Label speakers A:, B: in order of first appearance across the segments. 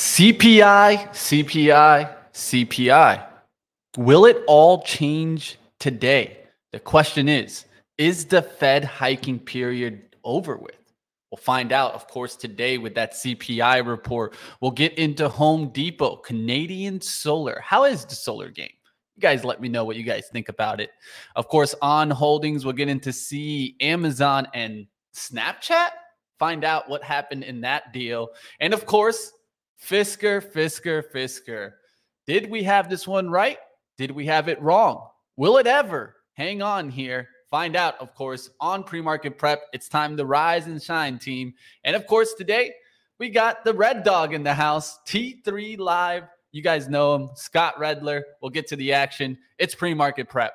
A: CPI, CPI, CPI. Will it all change today? The question is Is the Fed hiking period over with? We'll find out, of course, today with that CPI report. We'll get into Home Depot, Canadian Solar. How is the solar game? You guys let me know what you guys think about it. Of course, on holdings, we'll get into see Amazon and Snapchat, find out what happened in that deal. And of course, Fisker, Fisker, Fisker. Did we have this one right? Did we have it wrong? Will it ever? Hang on here. Find out, of course, on pre market prep. It's time to rise and shine, team. And of course, today we got the red dog in the house, T3 Live. You guys know him, Scott Redler. We'll get to the action. It's pre market prep.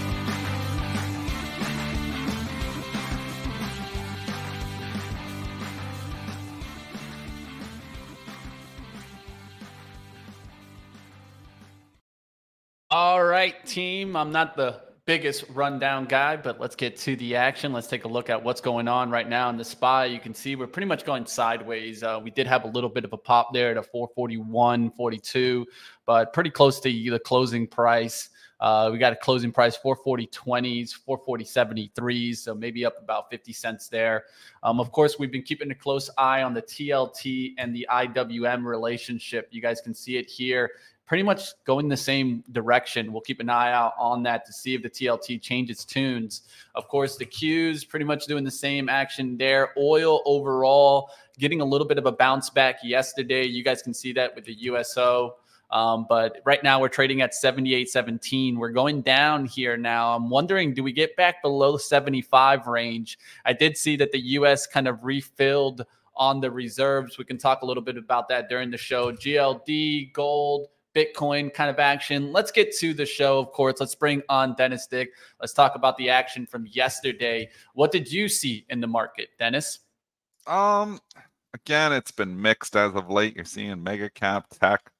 A: All right, team. I'm not the biggest rundown guy, but let's get to the action. Let's take a look at what's going on right now in the SPY. You can see we're pretty much going sideways. Uh, we did have a little bit of a pop there to 441, 42, but pretty close to the closing price. Uh, we got a closing price 440 20s, 440 73s, so maybe up about 50 cents there. Um, of course, we've been keeping a close eye on the TLT and the IWM relationship. You guys can see it here pretty much going the same direction. We'll keep an eye out on that to see if the TLT changes tunes. Of course, the Qs pretty much doing the same action there. Oil overall getting a little bit of a bounce back yesterday. You guys can see that with the USO. Um, but right now we're trading at 78.17. We're going down here now. I'm wondering, do we get back below 75 range? I did see that the US kind of refilled on the reserves. We can talk a little bit about that during the show. GLD, gold, Bitcoin kind of action. Let's get to the show, of course. Let's bring on Dennis Dick. Let's talk about the action from yesterday. What did you see in the market, Dennis?
B: Um, again, it's been mixed as of late. You're seeing mega cap tech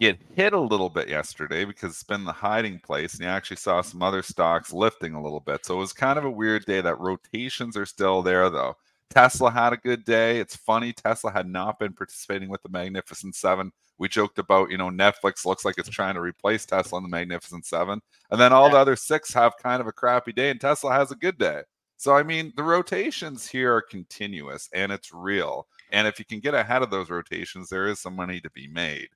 B: get hit a little bit yesterday because it's been the hiding place, and you actually saw some other stocks lifting a little bit. So it was kind of a weird day. That rotations are still there, though. Tesla had a good day. It's funny, Tesla had not been participating with the Magnificent Seven we joked about, you know, Netflix looks like it's mm. trying to replace Tesla in the Magnificent Seven. And then all yeah. the other six have kind of a crappy day, and Tesla has a good day. So, I mean, the rotations here are continuous and it's real. And if you can get ahead of those rotations, there is some money to be made.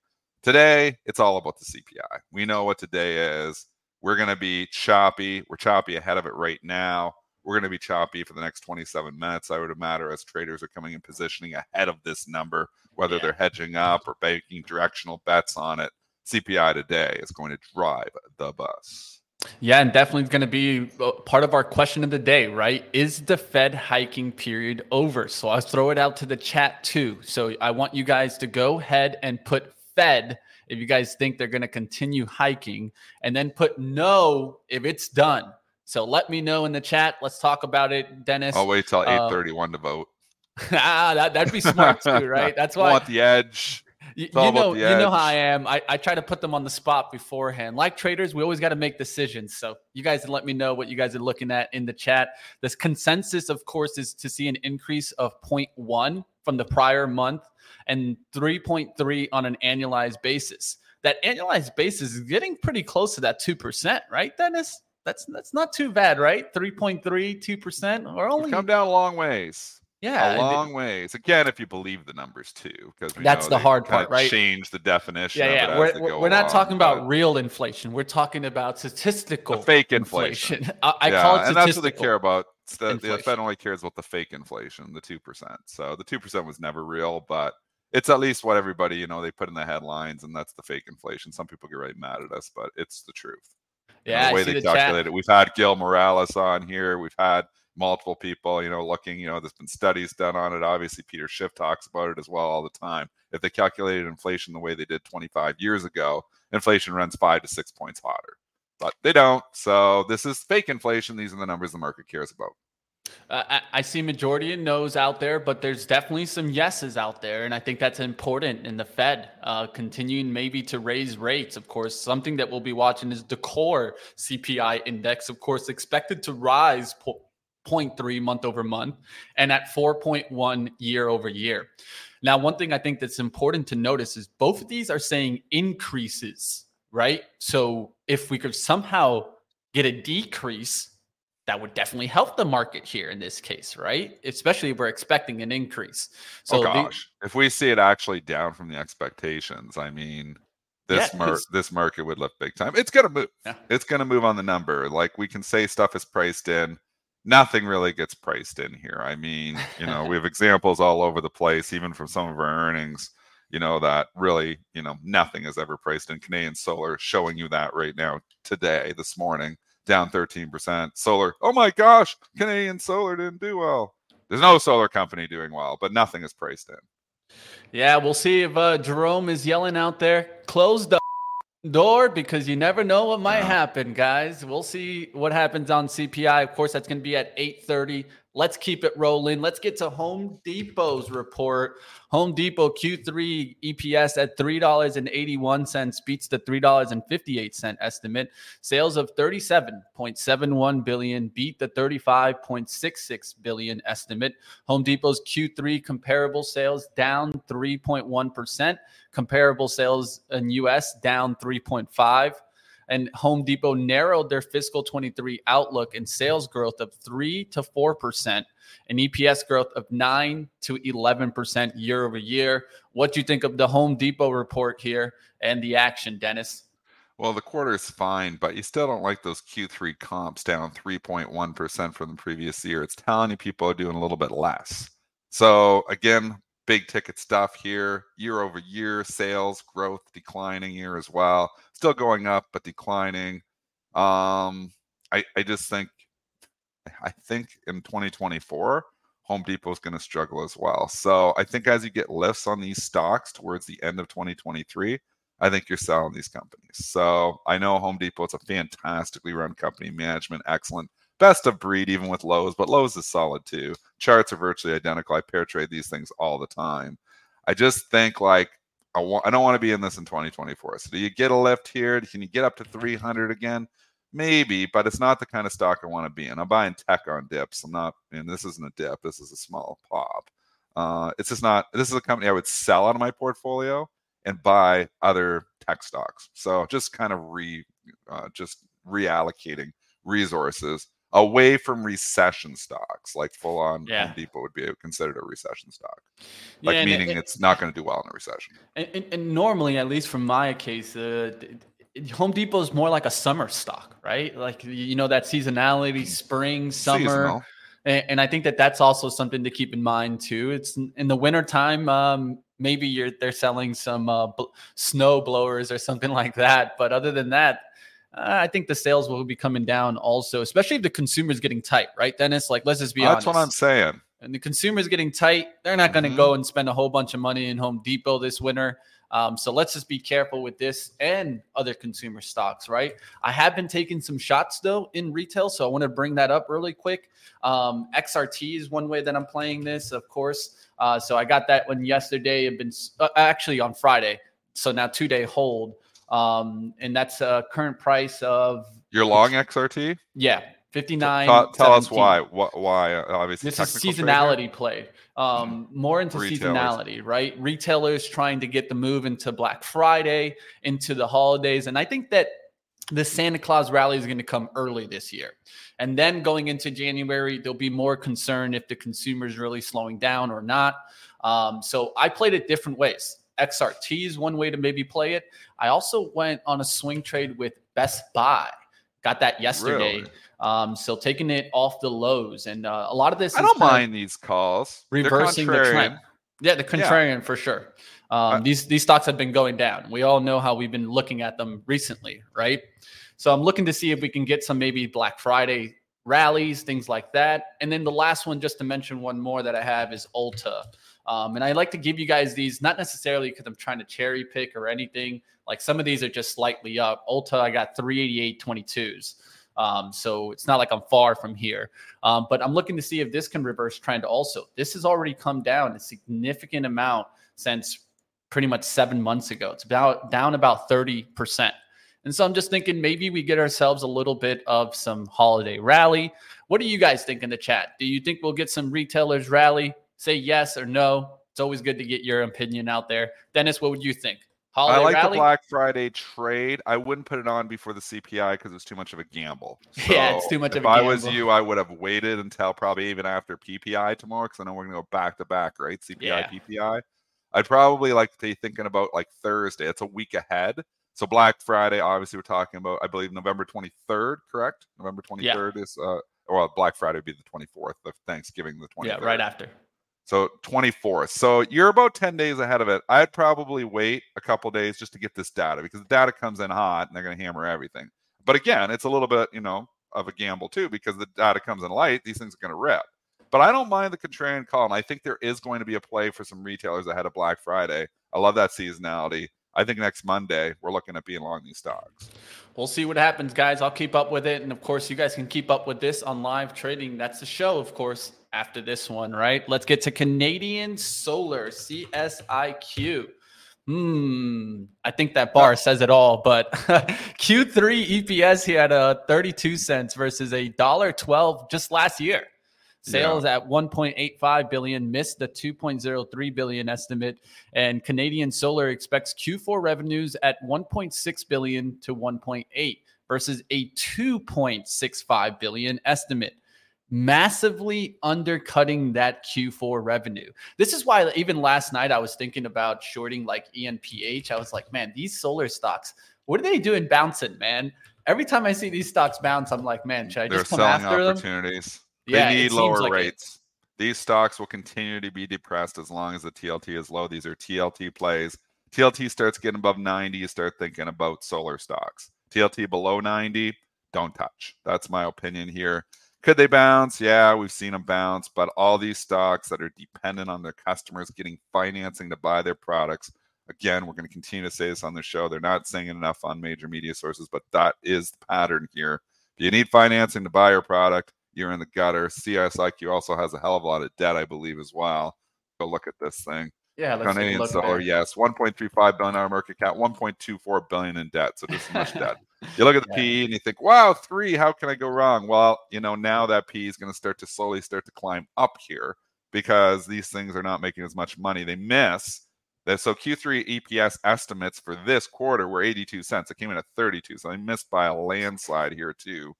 B: Today, it's all about the CPI. We know what today is. We're going to be choppy. We're choppy ahead of it right now. We're going to be choppy for the next 27 minutes, I would imagine, as traders are coming in positioning ahead of this number, whether yeah. they're hedging up or making directional bets on it. CPI today is going to drive the bus.
A: Yeah, and definitely going to be uh, part of our question of the day, right? Is the Fed hiking period over? So I'll throw it out to the chat too. So I want you guys to go ahead and put Fed if you guys think they're going to continue hiking, and then put no if it's done. So let me know in the chat. Let's talk about it, Dennis.
B: I'll wait till eight thirty-one uh, to vote.
A: ah, that, that'd be smart too, right? That's why
B: I want the edge.
A: You, you know, you know how I am. I, I try to put them on the spot beforehand. Like traders, we always got to make decisions. So you guys let me know what you guys are looking at in the chat. This consensus, of course, is to see an increase of 0.1 from the prior month and 3.3 on an annualized basis. That annualized basis is getting pretty close to that 2%, right, Dennis? That's that's not too bad, right? 3.3, 2%. Or only
B: come down a long ways.
A: Yeah,
B: a long ways. Again, if you believe the numbers too, because
A: that's the hard part, right?
B: Change the definition.
A: Yeah, yeah. We're, we're, we're not talking about real inflation. We're talking about statistical
B: fake inflation.
A: inflation. I, I yeah, call it
B: and that's what they care about. The, the Fed only cares about the fake inflation, the two percent. So the two percent was never real, but it's at least what everybody you know they put in the headlines, and that's the fake inflation. Some people get right mad at us, but it's the truth.
A: Yeah,
B: the way they the calculate chat. it. We've had Gil Morales on here. We've had multiple people, you know, looking, you know, there's been studies done on it. Obviously, Peter Schiff talks about it as well all the time. If they calculated inflation the way they did 25 years ago, inflation runs five to six points hotter. but they don't. So this is fake inflation. These are the numbers the market cares about.
A: Uh, I, see majority of no's out there, but there's definitely some yeses out there, and I think that's important. In the Fed uh, continuing maybe to raise rates, of course, something that we'll be watching is the core CPI index, of course, expected to rise po- 0.3 month over month and at 4.1 year over year. Now, one thing I think that's important to notice is both of these are saying increases, right? So if we could somehow get a decrease, that would definitely help the market here in this case, right? Especially if we're expecting an increase.
B: So oh gosh, the, if we see it actually down from the expectations, I mean, this yeah, mar- this market would lift big time. It's gonna move. Yeah. It's gonna move on the number. Like we can say stuff is priced in nothing really gets priced in here. I mean, you know, we have examples all over the place, even from some of our earnings, you know, that really, you know, nothing is ever priced in. Canadian Solar showing you that right now today, this morning, down 13%. Solar, oh my gosh, Canadian Solar didn't do well. There's no solar company doing well, but nothing is priced in.
A: Yeah, we'll see if uh, Jerome is yelling out there, Closed the door because you never know what might happen, guys. We'll see what happens on CPI. Of course, that's going to be at 8:30 Let's keep it rolling. Let's get to Home Depot's report. Home Depot Q3 EPS at $3.81 beats the $3.58 estimate. Sales of 37.71 billion beat the 35.66 billion estimate. Home Depot's Q3 comparable sales down 3.1%. Comparable sales in US down 3.5 and Home Depot narrowed their fiscal 23 outlook in sales growth of 3 to 4% and EPS growth of 9 to 11% year over year. What do you think of the Home Depot report here and the action, Dennis?
B: Well, the quarter is fine, but you still don't like those Q3 comps down 3.1% from the previous year. It's telling you people are doing a little bit less. So, again, big ticket stuff here. Year over year, sales growth declining here as well. Still going up, but declining. Um, I, I just think, I think in 2024, Home Depot is going to struggle as well. So I think as you get lifts on these stocks towards the end of 2023, I think you're selling these companies. So I know Home Depot is a fantastically run company, management excellent best of breed, even with Lowe's, but Lowe's is solid too. Charts are virtually identical. I pair trade these things all the time. I just think like I want I don't want to be in this in 2024. So do you get a lift here? Can you get up to 300 again? Maybe, but it's not the kind of stock I want to be in. I'm buying tech on dips. I'm not, and this isn't a dip. This is a small pop. Uh, it's just not. This is a company I would sell out of my portfolio and buy other tech stocks. So just kind of re, uh, just reallocating resources away from recession stocks, like full on yeah. Home Depot would be considered a recession stock, like yeah, meaning it, it's not going to do well in a recession.
A: And, and, and, normally, at least from my case, uh, Home Depot is more like a summer stock, right? Like you know that seasonality, spring, summer. And, and I think that that's also something to keep in mind too. It's in the wintertime, um, maybe you're they're selling some uh, bl- snow blowers or something like that. But other than that, I think the sales will be coming down also, especially if the consumer is getting tight, right, Dennis? Like, let's just be
B: That's
A: honest.
B: That's what I'm saying.
A: And the consumer is getting tight. They're not going to mm-hmm. go and spend a whole bunch of money in Home Depot this winter. Um, so let's just be careful with this and other consumer stocks, right? I have been taking some shots though in retail, so I want to bring that up really quick. Um, XRT is one way that I'm playing this, of course. Uh, so I got that one yesterday. I've been uh, actually on Friday, so now two day hold. Um, and that's a current price of
B: your long XRT.
A: Yeah, 59.
B: Tell, tell us why. What, why? Uh, obviously,
A: this is seasonality play. Um, more into Retailers. seasonality, right? Retailers trying to get the move into Black Friday, into the holidays, and I think that the Santa Claus rally is going to come early this year. And then going into January, there'll be more concern if the consumer is really slowing down or not. Um, so I played it different ways. XRT is one way to maybe play it. I also went on a swing trade with Best Buy. Got that yesterday. Really? Um, so taking it off the lows, and uh, a lot of this.
B: I don't mind these calls.
A: Reversing the trend. Yeah, the contrarian yeah. for sure. Um, uh, these these stocks have been going down. We all know how we've been looking at them recently, right? So I'm looking to see if we can get some maybe Black Friday rallies, things like that. And then the last one, just to mention one more that I have is Ulta. Um, and I like to give you guys these, not necessarily because I'm trying to cherry pick or anything. Like some of these are just slightly up. Ulta, I got 388 22s. Um, so it's not like I'm far from here. Um, but I'm looking to see if this can reverse trend also. This has already come down a significant amount since pretty much seven months ago. It's about down about 30%. And so I'm just thinking maybe we get ourselves a little bit of some holiday rally. What do you guys think in the chat? Do you think we'll get some retailers rally? Say yes or no. It's always good to get your opinion out there. Dennis, what would you think?
B: Holiday I like rally? the Black Friday trade. I wouldn't put it on before the CPI because it's too much of a gamble.
A: So yeah, it's too much of
B: a
A: gamble.
B: If I was you, I would have waited until probably even after PPI tomorrow because I know we're going to go back to back, right? CPI, yeah. PPI. I'd probably like to be thinking about like Thursday. It's a week ahead. So Black Friday, obviously, we're talking about, I believe, November 23rd, correct? November 23rd yeah. is, uh, well, Black Friday would be the 24th of Thanksgiving, the 23rd.
A: Yeah, right after.
B: So 24th. So you're about 10 days ahead of it. I'd probably wait a couple days just to get this data because the data comes in hot and they're going to hammer everything. But again, it's a little bit, you know, of a gamble too because the data comes in light. These things are going to rip. But I don't mind the contrarian call. And I think there is going to be a play for some retailers ahead of Black Friday. I love that seasonality. I think next Monday we're looking at being long these stocks.
A: We'll see what happens, guys. I'll keep up with it. And of course, you guys can keep up with this on live trading. That's the show, of course, after this one, right? Let's get to Canadian Solar, CSIQ. Hmm, I think that bar says it all, but Q3 EPS he had a 32 cents versus a dollar 12 just last year. Sales yeah. at 1.85 billion missed the 2.03 billion estimate, and Canadian Solar expects Q4 revenues at 1.6 billion to 1.8 versus a 2.65 billion estimate. Massively undercutting that Q4 revenue. This is why even last night I was thinking about shorting like ENPH. I was like, man, these solar stocks, what are they doing bouncing, man? Every time I see these stocks bounce, I'm like, man, should I
B: They're
A: just come after
B: opportunities. them? They yeah, need lower like rates. It. These stocks will continue to be depressed as long as the TLT is low. These are TLT plays. TLT starts getting above 90, you start thinking about solar stocks. TLT below 90, don't touch. That's my opinion here. Could they bounce? Yeah, we've seen them bounce, but all these stocks that are dependent on their customers getting financing to buy their products. Again, we're going to continue to say this on the show. They're not saying it enough on major media sources, but that is the pattern here. If you need financing to buy your product, you're in the gutter. CSIQ also has a hell of a lot of debt, I believe, as well. Go look at this thing.
A: Yeah, let's Canadian
B: Solar, yes, 1.35 billion dollar market cap, 1.24 billion in debt. So just much debt. You look at the yeah. PE and you think, wow, three. How can I go wrong? Well, you know, now that PE is going to start to slowly start to climb up here because these things are not making as much money. They miss. That so Q3 EPS estimates for this quarter were 82 cents. It came in at 32, so they missed by a landslide here too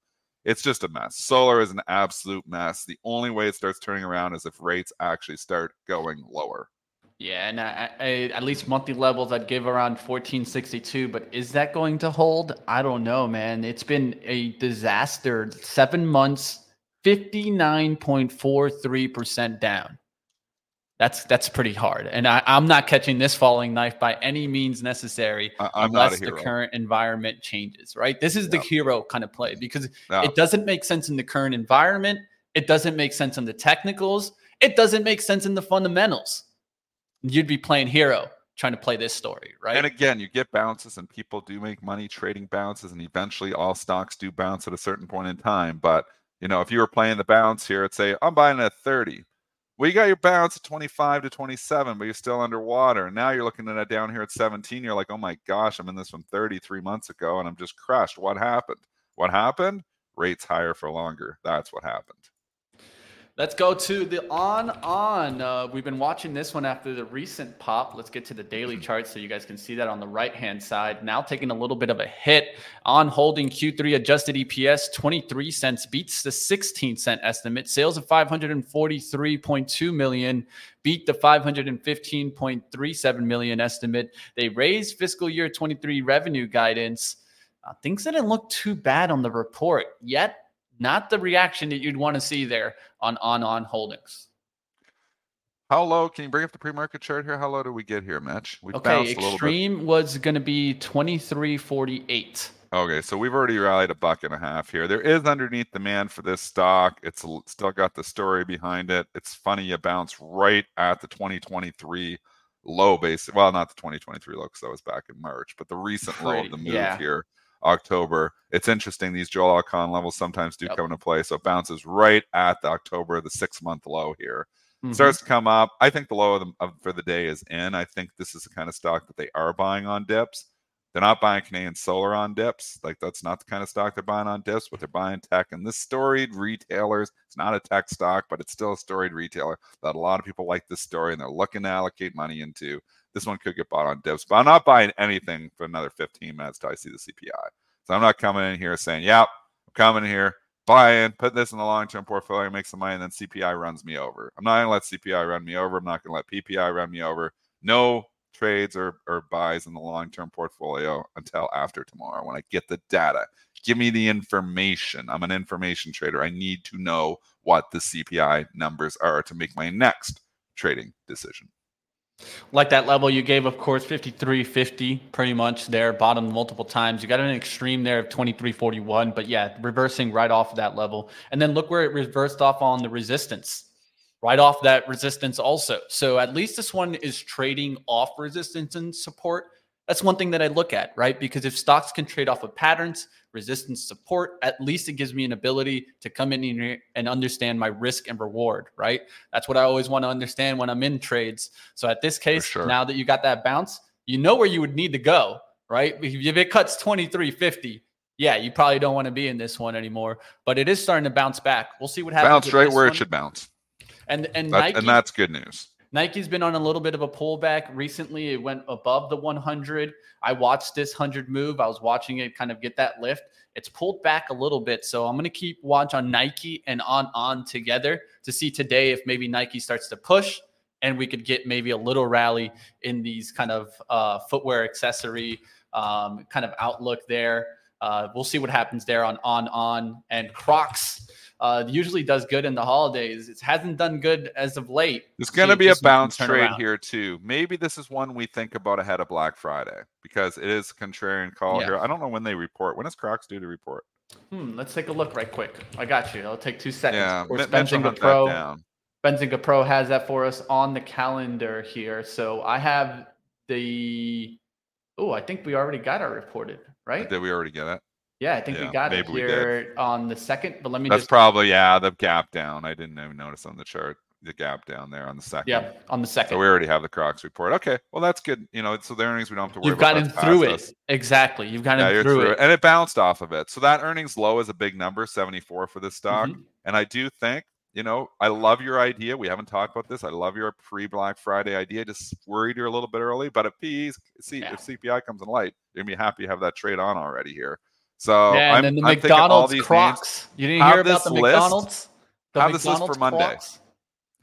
B: it's just a mess. Solar is an absolute mess. The only way it starts turning around is if rates actually start going lower.
A: Yeah, and I, I, at least monthly levels, I'd give around 1462. But is that going to hold? I don't know, man. It's been a disaster. Seven months, 59.43% down. That's that's pretty hard, and I, am not catching this falling knife by any means necessary
B: I,
A: unless the current environment changes. Right? This is the hero kind of play because it doesn't make sense in the current environment. It doesn't make sense in the technicals. It doesn't make sense in the fundamentals. You'd be playing hero trying to play this story, right?
B: And again, you get bounces, and people do make money trading bounces, and eventually all stocks do bounce at a certain point in time. But you know, if you were playing the bounce here, it'd say I'm buying at 30 well, you got your bounce at 25 to 27, but you're still underwater. And now you're looking at it down here at 17. You're like, oh my gosh, I'm in this from 33 months ago and I'm just crushed. What happened? What happened? Rates higher for longer. That's what happened.
A: Let's go to the on on. Uh, we've been watching this one after the recent pop. Let's get to the daily chart so you guys can see that on the right hand side. Now taking a little bit of a hit on holding Q3 adjusted EPS 23 cents beats the 16 cent estimate. Sales of 543.2 million beat the 515.37 million estimate. They raised fiscal year 23 revenue guidance. Uh, things didn't look too bad on the report yet not the reaction that you'd want to see there on on on holdings.
B: How low? Can you bring up the pre-market chart here? How low do we get here, Mitch?
A: We okay, extreme was going to be twenty three forty eight.
B: Okay, so we've already rallied a buck and a half here. There is underneath demand for this stock. It's still got the story behind it. It's funny you bounce right at the 2023 low base. Well, not the 2023 low because that was back in March, but the recent Pretty, low of the move yeah. here, October. It's interesting. These Joel Elconin levels sometimes do yep. come into play. So it bounces right at the October, the six month low here. Mm-hmm. Starts to come up. I think the low of the, of, for the day is in. I think this is the kind of stock that they are buying on dips. They're not buying Canadian Solar on dips. Like that's not the kind of stock they're buying on dips, but they're buying tech. And this storied retailers, it's not a tech stock, but it's still a storied retailer that a lot of people like this story and they're looking to allocate money into. This one could get bought on dips, but I'm not buying anything for another 15 minutes till I see the CPI. So I'm not coming in here saying, "Yep, I'm coming here, buying, put this in the long-term portfolio, make some money, and then CPI runs me over." I'm not going to let CPI run me over. I'm not going to let PPI run me over. No trades or, or buys in the long term portfolio until after tomorrow when I get the data. Give me the information. I'm an information trader. I need to know what the CPI numbers are to make my next trading decision.
A: Like that level you gave, of course, 53.50 pretty much there, bottom multiple times. You got an extreme there of 23.41, but yeah, reversing right off of that level. And then look where it reversed off on the resistance right off that resistance also. So at least this one is trading off resistance and support. That's one thing that I look at, right? Because if stocks can trade off of patterns, resistance, support, at least it gives me an ability to come in here and understand my risk and reward, right? That's what I always want to understand when I'm in trades. So at this case, sure. now that you got that bounce, you know where you would need to go, right? If it cuts 2350, yeah, you probably don't want to be in this one anymore, but it is starting to bounce back. We'll see what happens.
B: Bounce right where one. it should bounce.
A: And and
B: that,
A: Nike,
B: and that's good news.
A: Nike's been on a little bit of a pullback recently. It went above the 100. I watched this 100 move. I was watching it kind of get that lift. It's pulled back a little bit. So I'm going to keep watch on Nike and on on together to see today if maybe Nike starts to push and we could get maybe a little rally in these kind of uh, footwear accessory um, kind of outlook there. Uh, we'll see what happens there on on on and Crocs uh, usually does good in the holidays. It hasn't done good as of late.
B: There's going to be a bounce trade around. here too. Maybe this is one we think about ahead of Black Friday because it is a contrarian call yeah. here. I don't know when they report. When is Crocs due to report?
A: Hmm, let's take a look right quick. I got you. It'll take two seconds. Yeah, Benzinga Pro. Benzinga Pro has that for us on the calendar here. So I have the. Oh, I think we already got our reported, right?
B: Did we already get it?
A: Yeah, I think yeah, we got it here on the second. But let me.
B: That's
A: just...
B: probably yeah the gap down. I didn't even notice on the chart the gap down there on the second.
A: Yeah, on the second.
B: So we already have the Crocs report. Okay, well that's good. You know, so the earnings we don't have to worry
A: You've
B: about.
A: You've gotten through it us. exactly. You've gotten yeah, through, through it. it.
B: and it bounced off of it. So that earnings low is a big number, seventy four for this stock. Mm-hmm. And I do think you know, I love your idea. We haven't talked about this. I love your pre Black Friday idea. Just worried you're a little bit early, but if PEs, see yeah. if CPI comes in light, you're gonna be happy to have that trade on already here. So
A: yeah, and then the I'm McDonald's Crocs. You didn't hear about the list, McDonald's? The
B: have McDonald's this list for Monday. Crocs?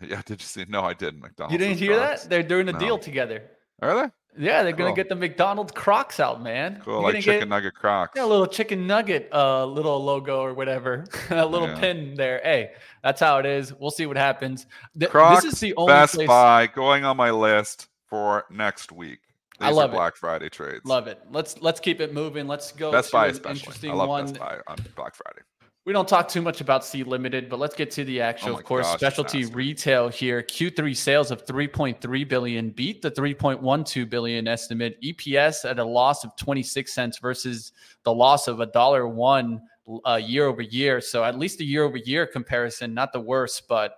B: Yeah, did you see? No, I didn't. McDonald's.
A: You didn't hear Crocs. that? They're doing a no. deal together.
B: Are they?
A: Yeah, they're cool. gonna get the McDonald's Crocs out, man.
B: Cool, You're like chicken get, nugget Crocs.
A: Yeah, a little chicken nugget, uh, little logo or whatever, a little yeah. pin there. Hey, that's how it is. We'll see what happens.
B: Th- Crocs, this is the only Best place... Buy going on my list for next week. These I love Black it. Friday trades.
A: Love it. Let's let's keep it moving. Let's go.
B: Best Buy especially. Interesting I love one. Best Buy on Black Friday.
A: We don't talk too much about Sea Limited, but let's get to the actual, oh of course, gosh, specialty retail here. Q3 sales of 3.3 billion beat the 3.12 billion estimate. EPS at a loss of 26 cents versus the loss of a dollar one uh, year over year. So at least a year over year comparison, not the worst, but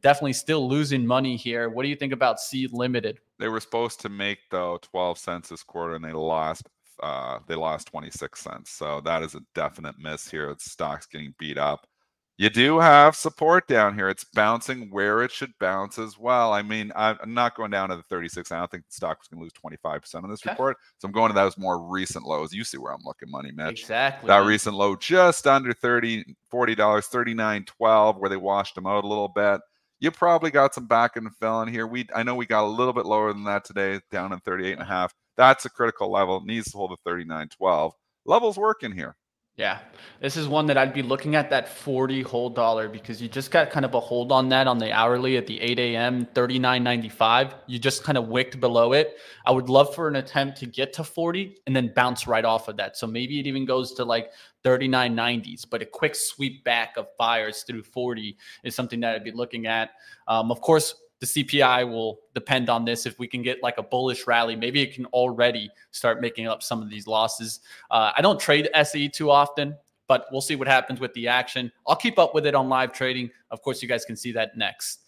A: definitely still losing money here. What do you think about Sea Limited?
B: They were supposed to make though 12 cents this quarter, and they lost. Uh, they lost 26 cents. So that is a definite miss here. The stock's getting beat up. You do have support down here. It's bouncing where it should bounce as well. I mean, I'm not going down to the 36. I don't think the stock was going to lose 25% on this okay. report. So I'm going to those more recent lows. You see where I'm looking, money, Mitch.
A: Exactly.
B: That recent low just under 30, $40, 39.12, where they washed them out a little bit you probably got some back and in here. We I know we got a little bit lower than that today, down in 38 and a half. That's a critical level. Needs to hold a 39.12. Levels working here.
A: Yeah, this is one that I'd be looking at that 40 whole dollar because you just got kind of a hold on that on the hourly at the 8 a.m. 39.95. You just kind of wicked below it. I would love for an attempt to get to 40 and then bounce right off of that. So maybe it even goes to like 39.90s, but a quick sweep back of buyers through 40 is something that I'd be looking at. Um, of course, the CPI will depend on this. If we can get like a bullish rally, maybe it can already start making up some of these losses. Uh, I don't trade SE too often, but we'll see what happens with the action. I'll keep up with it on live trading. Of course, you guys can see that next.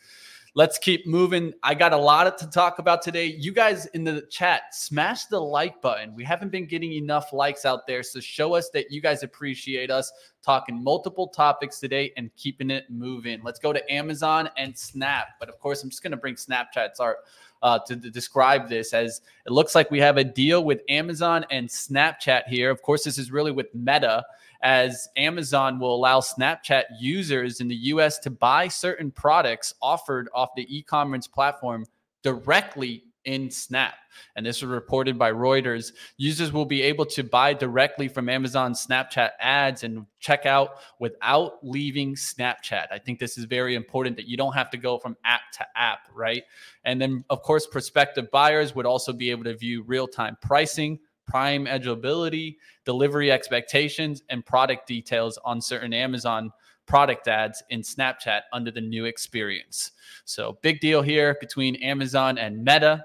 A: Let's keep moving. I got a lot to talk about today. You guys in the chat, smash the like button. We haven't been getting enough likes out there. So show us that you guys appreciate us talking multiple topics today and keeping it moving. Let's go to Amazon and Snap. But of course, I'm just going to bring Snapchat's art uh, to, to, describe this as it looks like we have a deal with Amazon and Snapchat here. Of course, this is really with Meta as Amazon will allow Snapchat users in the US to buy certain products offered off the e commerce platform directly in Snap. And this was reported by Reuters. Users will be able to buy directly from Amazon Snapchat ads and check out without leaving Snapchat. I think this is very important that you don't have to go from app to app, right? And then, of course, prospective buyers would also be able to view real time pricing, prime eligibility, delivery expectations, and product details on certain Amazon product ads in Snapchat under the new experience. So, big deal here between Amazon and Meta,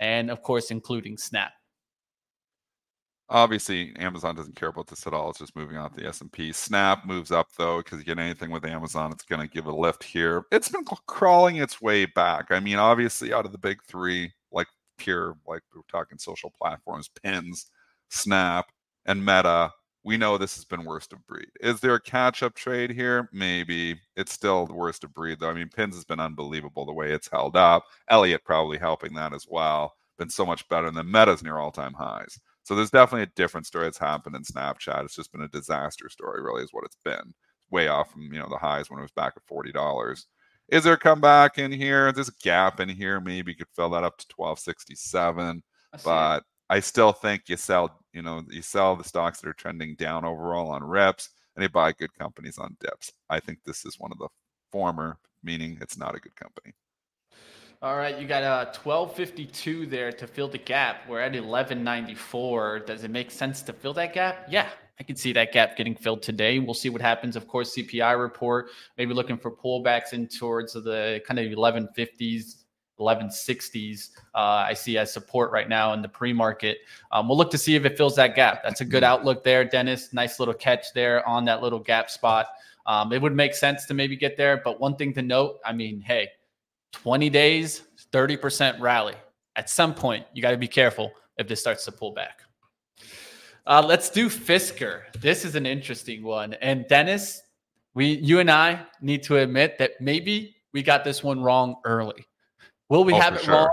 A: and of course, including Snap.
B: Obviously, Amazon doesn't care about this at all. It's just moving off the S&P. Snap moves up though because you get anything with Amazon, it's going to give a lift here. It's been crawling its way back. I mean, obviously, out of the big three, pure, like we're talking social platforms, Pins, Snap, and Meta, we know this has been worst of breed. Is there a catch up trade here? Maybe. It's still the worst of breed, though. I mean, Pins has been unbelievable the way it's held up. Elliott probably helping that as well. Been so much better than Meta's near all time highs. So there's definitely a different story that's happened in Snapchat. It's just been a disaster story, really, is what it's been. Way off from you know the highs when it was back at forty dollars. Is there a comeback in here? There's a gap in here. Maybe you could fill that up to 1267. But I still think you sell, you know, you sell the stocks that are trending down overall on reps and you buy good companies on dips. I think this is one of the former, meaning it's not a good company.
A: All right, you got a uh, 1252 there to fill the gap. We're at 1194. Does it make sense to fill that gap? Yeah, I can see that gap getting filled today. We'll see what happens. Of course, CPI report, maybe looking for pullbacks in towards the kind of 1150s, 1160s. Uh, I see as support right now in the pre market. Um, we'll look to see if it fills that gap. That's a good outlook there, Dennis. Nice little catch there on that little gap spot. Um, it would make sense to maybe get there. But one thing to note I mean, hey, 20 days, 30% rally. At some point, you got to be careful if this starts to pull back. Uh, let's do Fisker. This is an interesting one. And Dennis, we, you and I need to admit that maybe we got this one wrong early. Will we oh, have it sure. wrong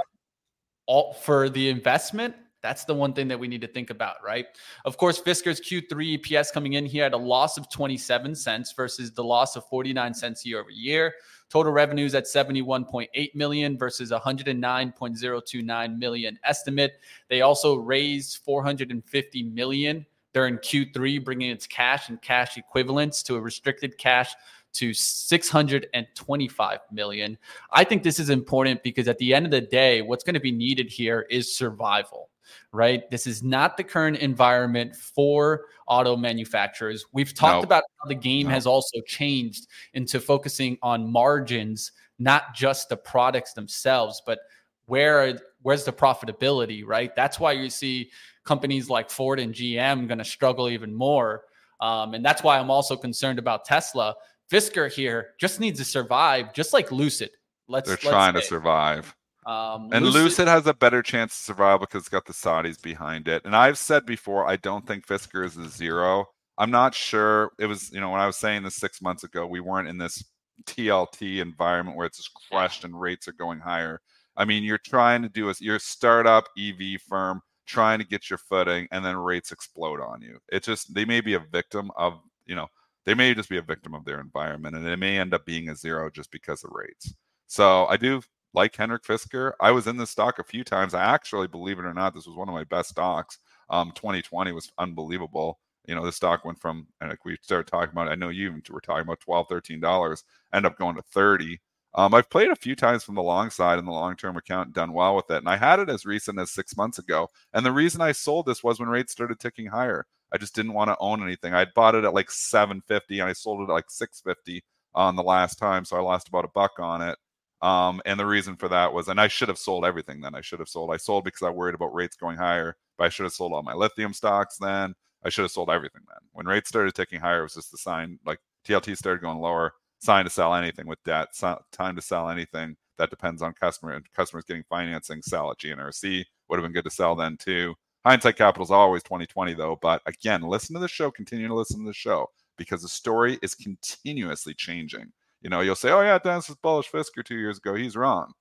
A: all, for the investment? That's the one thing that we need to think about, right? Of course, Fisker's Q3 EPS coming in here at a loss of 27 cents versus the loss of 49 cents year over year. Total revenues at 71.8 million versus 109.029 million estimate. They also raised 450 million during Q3, bringing its cash and cash equivalents to a restricted cash to 625 million. I think this is important because at the end of the day, what's going to be needed here is survival right? This is not the current environment for auto manufacturers. We've talked about how the game has also changed into focusing on margins, not just the products themselves, but where where's the profitability, right? That's why you see companies like Ford and GM going to struggle even more. Um, and that's why I'm also concerned about Tesla. Fisker here just needs to survive, just like Lucid.
B: Let's. They're let's trying say. to survive. Um, and Lucid, Lucid, has a better chance to survive because it's got the Saudis behind it. And I've said before, I don't think Fisker is a zero. I'm not sure. It was, you know, when I was saying this six months ago, we weren't in this TLT environment where it's just crushed and rates are going higher. I mean, you're trying to do a you're a startup EV firm trying to get your footing, and then rates explode on you. It just they may be a victim of, you know, they may just be a victim of their environment, and it may end up being a zero just because of rates. So I do like Henrik Fisker. I was in this stock a few times. I actually, believe it or not, this was one of my best stocks. Um, 2020 was unbelievable. You know, the stock went from, and like we started talking about, I know you were talking about 12 $13, end up going to 30 um, I've played a few times from the long side in the long term account and done well with it. And I had it as recent as six months ago. And the reason I sold this was when rates started ticking higher. I just didn't want to own anything. I bought it at like 750 and I sold it at like 650 on the last time. So I lost about a buck on it. Um, and the reason for that was, and I should have sold everything then. I should have sold. I sold because I worried about rates going higher, but I should have sold all my lithium stocks then. I should have sold everything then. When rates started ticking higher, it was just a sign like TLT started going lower sign to sell anything with debt, time to sell anything that depends on customer and customers getting financing, sell at GNRC. Would have been good to sell then too. Hindsight capital is always 2020 though. But again, listen to the show, continue to listen to the show because the story is continuously changing. You know, you'll say, oh yeah, Dennis was bullish Fisker two years ago. He's wrong.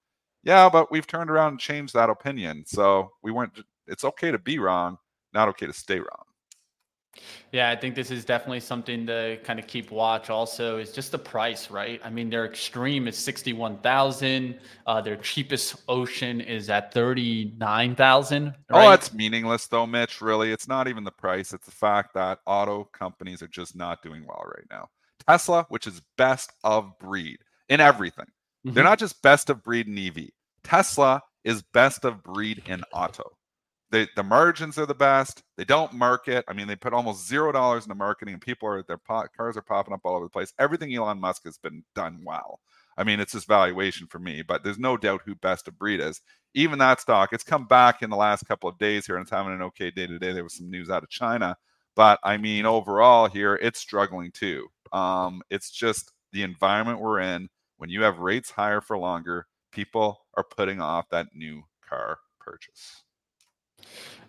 B: Yeah, but we've turned around and changed that opinion. So we weren't, it's okay to be wrong, not okay to stay wrong.
A: Yeah, I think this is definitely something to kind of keep watch. Also, is just the price, right? I mean, their extreme is sixty-one thousand. Uh, their cheapest ocean is at thirty-nine thousand.
B: Oh, right? Oh, that's meaningless, though, Mitch. Really, it's not even the price; it's the fact that auto companies are just not doing well right now. Tesla, which is best of breed in everything, mm-hmm. they're not just best of breed in EV. Tesla is best of breed in auto. They, the margins are the best. They don't market. I mean, they put almost zero dollars into marketing, and people are their cars are popping up all over the place. Everything Elon Musk has been done well. I mean, it's just valuation for me, but there's no doubt who best of breed is. Even that stock, it's come back in the last couple of days here, and it's having an okay day today. There was some news out of China, but I mean, overall here, it's struggling too. Um, it's just the environment we're in. When you have rates higher for longer, people are putting off that new car purchase.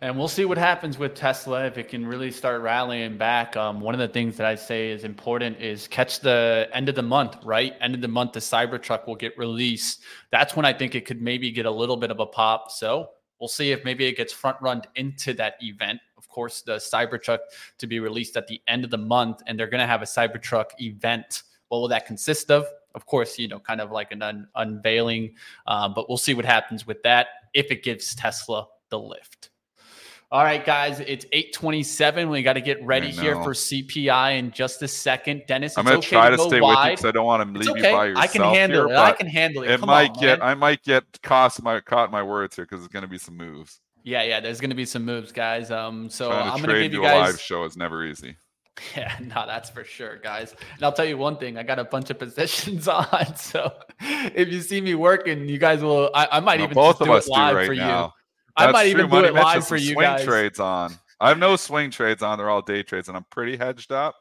A: And we'll see what happens with Tesla if it can really start rallying back. Um, one of the things that I say is important is catch the end of the month, right? End of the month, the Cybertruck will get released. That's when I think it could maybe get a little bit of a pop. So we'll see if maybe it gets front run into that event. Of course, the Cybertruck to be released at the end of the month, and they're going to have a Cybertruck event. What will that consist of? Of course, you know, kind of like an un- unveiling, uh, but we'll see what happens with that if it gives Tesla the lift. All right, guys, it's 827. We got to get ready here for CPI in just a second. Dennis,
B: I'm going
A: to
B: okay try to, stay wide. with you because I don't want to leave okay. you by yourself.
A: I can handle
B: here,
A: it. I can handle it.
B: It
A: Come
B: might
A: on,
B: get,
A: man.
B: I might get cost my caught my words here because there's going to be some moves.
A: Yeah, yeah, there's going to be some moves, guys. Um, so
B: Trying
A: I'm going to give you
B: guys
A: a
B: live show is never easy.
A: Yeah, no, that's for sure, guys. And I'll tell you one thing: I got a bunch of positions on, so if you see me working, you guys will. I, I might no, even both of us live right for now. you. I might even do it live for you
B: swing
A: guys.
B: trades on. I have no swing trades on. They're all day trades, and I'm pretty hedged up.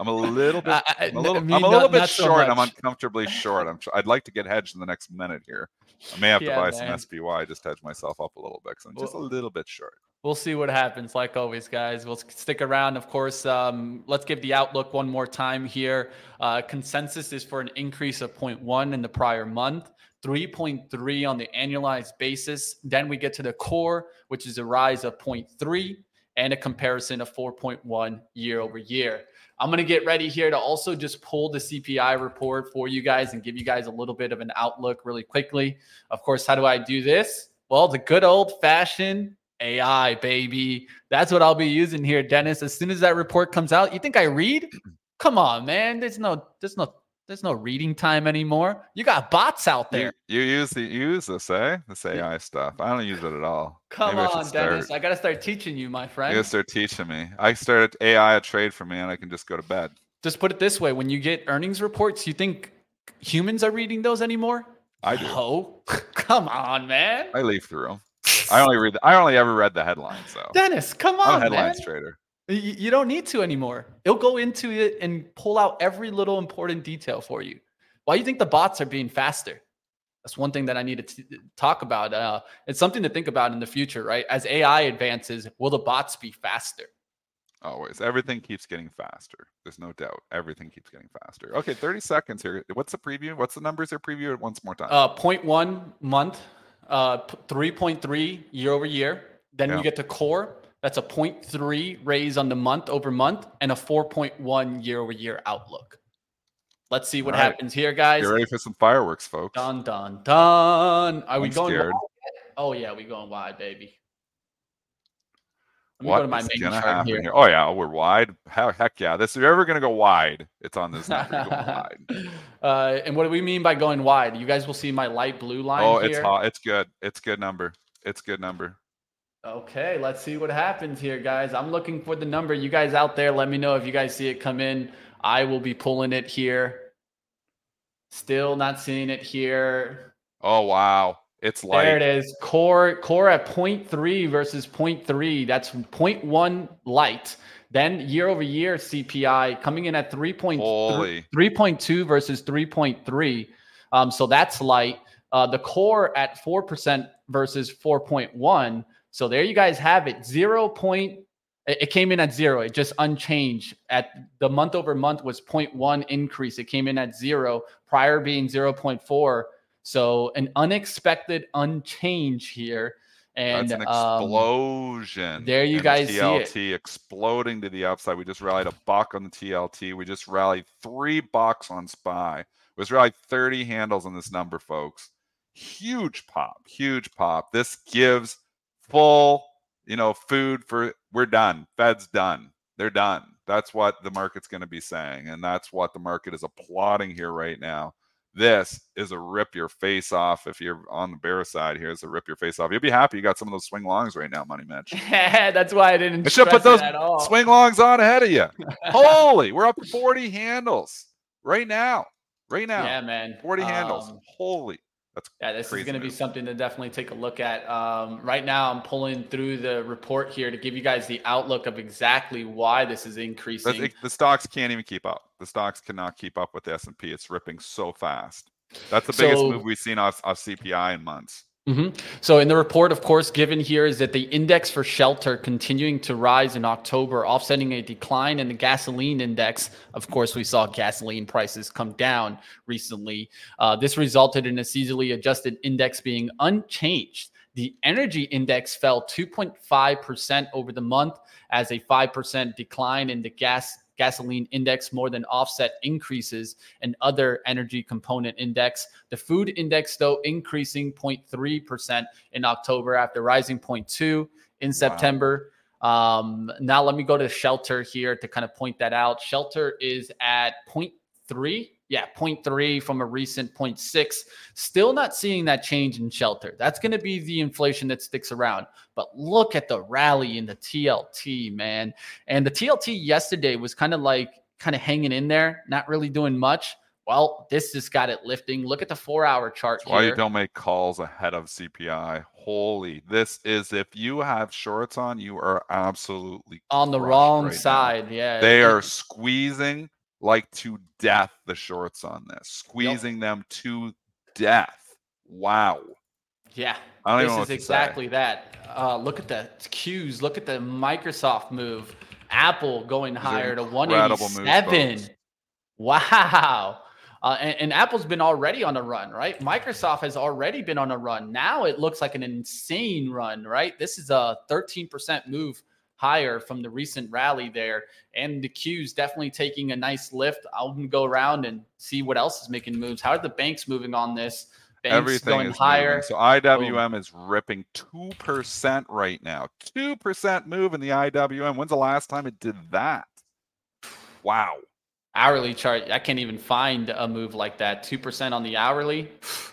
B: I'm a little bit. I, am a little, I'm a little not, bit not short. So I'm uncomfortably short. I'm. I'd like to get hedged in the next minute here. I may have yeah, to buy man. some SPY. Just hedge myself up a little bit because I'm just a little bit short.
A: We'll see what happens. Like always, guys, we'll stick around. Of course, um, let's give the outlook one more time here. Uh, consensus is for an increase of 0.1 in the prior month. 3.3 on the annualized basis. Then we get to the core, which is a rise of 0.3 and a comparison of 4.1 year over year. I'm going to get ready here to also just pull the CPI report for you guys and give you guys a little bit of an outlook really quickly. Of course, how do I do this? Well, the good old fashioned AI, baby. That's what I'll be using here, Dennis. As soon as that report comes out, you think I read? Come on, man. There's no there's no there's no reading time anymore. You got bots out there.
B: You, you use the you use this, eh? This AI stuff. I don't use it at all.
A: Come Maybe on, I Dennis. I gotta start teaching you, my friend.
B: You gotta start teaching me. I started AI a trade for me, and I can just go to bed.
A: Just put it this way: when you get earnings reports, you think humans are reading those anymore?
B: I do.
A: Oh, come on, man.
B: I leaf through them. I only read. The, I only ever read the headlines. So
A: Dennis, come on,
B: I'm a headlines
A: man.
B: trader.
A: You don't need to anymore. It'll go into it and pull out every little important detail for you. Why do you think the bots are being faster? That's one thing that I need to talk about. Uh, it's something to think about in the future, right? As AI advances, will the bots be faster?
B: Always. Everything keeps getting faster. There's no doubt. Everything keeps getting faster. Okay, 30 seconds here. What's the preview? What's the numbers here? Preview it once more time.
A: Uh, 0.1 month, uh, 3.3 year over year. Then yeah. you get to core. That's a 0.3 raise on the month over month and a 4.1 year over year outlook. Let's see what right. happens here, guys.
B: Get ready for some fireworks, folks.
A: Dun dun dun. Are
B: I'm
A: we going?
B: Scared.
A: Oh yeah, we going wide, baby. Let me
B: what
A: go to my main chart here.
B: here? Oh yeah, we're wide. Heck, heck yeah! This if you're ever gonna go wide, it's on this number. You're going wide.
A: Uh, and what do we mean by going wide? You guys will see my light blue line
B: Oh,
A: here.
B: it's hot. It's good. It's good number. It's good number.
A: Okay, let's see what happens here, guys. I'm looking for the number. You guys out there, let me know if you guys see it come in. I will be pulling it here. Still not seeing it here.
B: Oh wow, it's light.
A: There it is. Core core at 0.3 versus 0.3. That's 0.1 light. Then year over year CPI coming in at 3.3
B: Holy.
A: 3.2 versus 3.3. Um, so that's light. Uh, the core at 4% versus 4.1. So there you guys have it. Zero point. It came in at zero. It just unchanged. At the month over month was 0.1 increase. It came in at zero. Prior being 0.4. So an unexpected unchange here. And
B: That's an
A: um,
B: explosion.
A: there you guys see it.
B: TLT exploding to the upside. We just rallied a buck on the TLT. We just rallied three bucks on SPY. It was rallied 30 handles on this number, folks. Huge pop, huge pop. This gives full, you know, food for we're done. Fed's done. They're done. That's what the market's going to be saying. And that's what the market is applauding here right now. This is a rip your face off. If you're on the bear side here, it's a rip your face off. You'll be happy you got some of those swing longs right now, Money Mitch.
A: That's why I didn't.
B: I should put those
A: all.
B: swing longs on ahead of you. Holy, we're up 40 handles right now. Right now.
A: Yeah, man.
B: 40 handles.
A: Um,
B: Holy.
A: Yeah, this is going to be something to definitely take a look at. Um, right now, I'm pulling through the report here to give you guys the outlook of exactly why this is increasing.
B: it- the stocks can't even keep up. The stocks cannot keep up with the S&P. It's ripping so fast. That's the biggest
A: So-
B: move we've seen off, off CPI in months.
A: Mhm. So, in the report, of course, given here is that the index for shelter continuing to rise in October, offsetting a decline in the gasoline index. Of course, we saw gasoline prices come down recently. Uh, this resulted in a seasonally adjusted index being unchanged. The energy index fell 2.5% over the month as a 5% decline in the gas gasoline index more than offset increases in other energy component index. The food index, though, increasing 0.3% in October after rising 0.2 in September. Um, now let me go to shelter here to kind of point that out. Shelter is at 0.3. Yeah, 0.3 from a recent 0.6. Still not seeing that change in shelter. That's going to be the inflation that sticks around. But look at the rally in the TLT, man. And the TLT yesterday was kind of like kind of hanging in there, not really doing much. Well, this just got it lifting. Look at the four hour chart
B: That's why you don't make calls ahead of CPI. Holy, this is if you have shorts on, you are absolutely
A: on the wrong
B: right now.
A: side. Yeah.
B: They are squeezing like to death the shorts on this, squeezing them to death. Wow.
A: Yeah.
B: I don't even
A: This is
B: to say.
A: exactly that. Uh, look at the Qs. Look at the Microsoft move. Apple going
B: These
A: higher to
B: incredible moves,
A: 187.
B: folks.
A: Wow. Uh, and, and Apple's been already on a run, right? Microsoft has already been on a run. Now it looks like an insane run, right? This is a 13% move higher from the recent rally there. And the Q's definitely taking a nice lift. I'll go around and see what else is making moves. How are the banks moving on this? Banks
B: Everything
A: going
B: is
A: higher.
B: Moving. So IWM is ripping 2% right now. 2% move in the IWM. When's the last time it did that? Wow.
A: hourly chart, I can't even find a move like that. 2% on the hourly,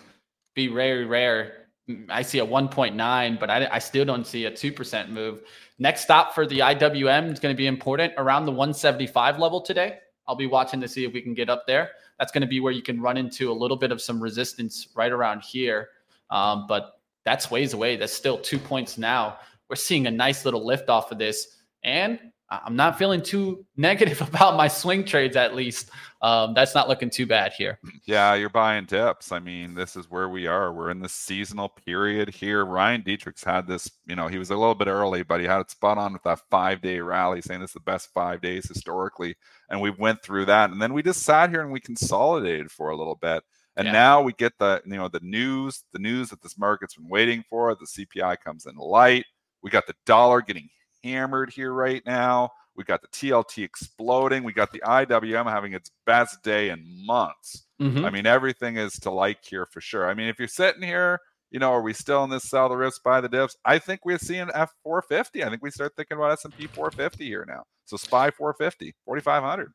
A: be very rare. Mm, I see a 1.9, but I, I still don't see a 2% move. Next stop for the IWM is going to be important around the 175 level today. I'll be watching to see if we can get up there. That's going to be where you can run into a little bit of some resistance right around here. Um, but that's ways away. That's still two points now. We're seeing a nice little lift off of this. And I'm not feeling too negative about my swing trades, at least. Um, that's not looking too bad here.
B: Yeah, you're buying dips. I mean, this is where we are. We're in the seasonal period here. Ryan Detrick's had this, you know, he was a little bit early, but he had it spot on with that five day rally, saying this is the best five days historically. And we went through that. And then we just sat here and we consolidated for a little bit. And
A: Yeah.
B: now we get the, you know, the news, the news that this market's been waiting for. The CPI comes in light. We got the dollar getting hammered here right now. We got the TLT exploding. We got the IWM having its best day in months.
A: Mhm.
B: I mean, everything is to like here for sure. I mean, if you're sitting here, You know, are we still in this sell the risks, buy the dips? I think we're seeing F450. I think we start thinking about S&P 450 here now. So SPY 450, 4,500.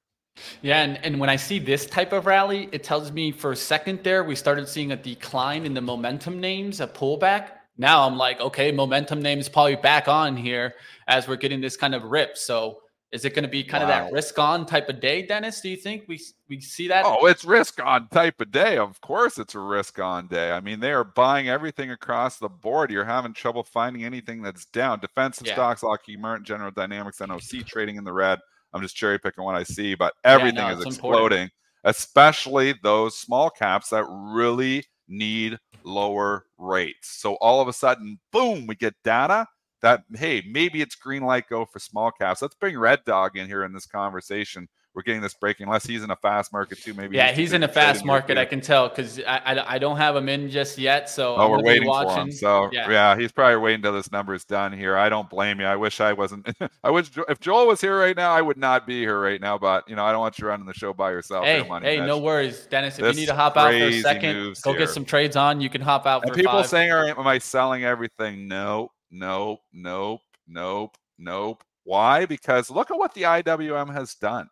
A: Yeah, and, and when I see this type of rally, it tells me for a second there, we started seeing a decline in the momentum names, a pullback. Now I'm like, okay, momentum names probably back on here as we're getting this kind of rip. So is it going to be kind wow. of that risk on type of day, Dennis? Do you think we we see that?
B: Oh, it's risk on type of day. Of course, it's a risk on day. I mean, they are buying everything across the board. You're having trouble finding anything that's down. Defensive yeah. stocks, Lockheed Martin, General Dynamics, NOC trading in the red. I'm just cherry picking what I see, but everything yeah, no, is exploding, important. especially those small caps that really need lower rates. So all of a sudden, boom, we get data that hey, maybe it's green light go for small caps. Let's bring Red Dog in here in this conversation. We're getting this breaking, unless he's in a fast market too. Maybe
A: yeah, he's, he's in a fast market. I can tell because I, I, I don't have him in just yet. So
B: oh, we're waiting for him. So yeah. yeah. he's probably waiting until this number is done here. I don't blame you. I wish I wasn't. I wish if Joel was here right now, I would not be here right now. But you know, I don't want you running the show by yourself.
A: Hey, hey, no worries, Dennis. If this you need to hop out for a second, go here. get some trades on. You can hop out.
B: And people five. saying, "Am I selling everything?" No, no, nope nope, nope. Why? Because look at what the IWM has done.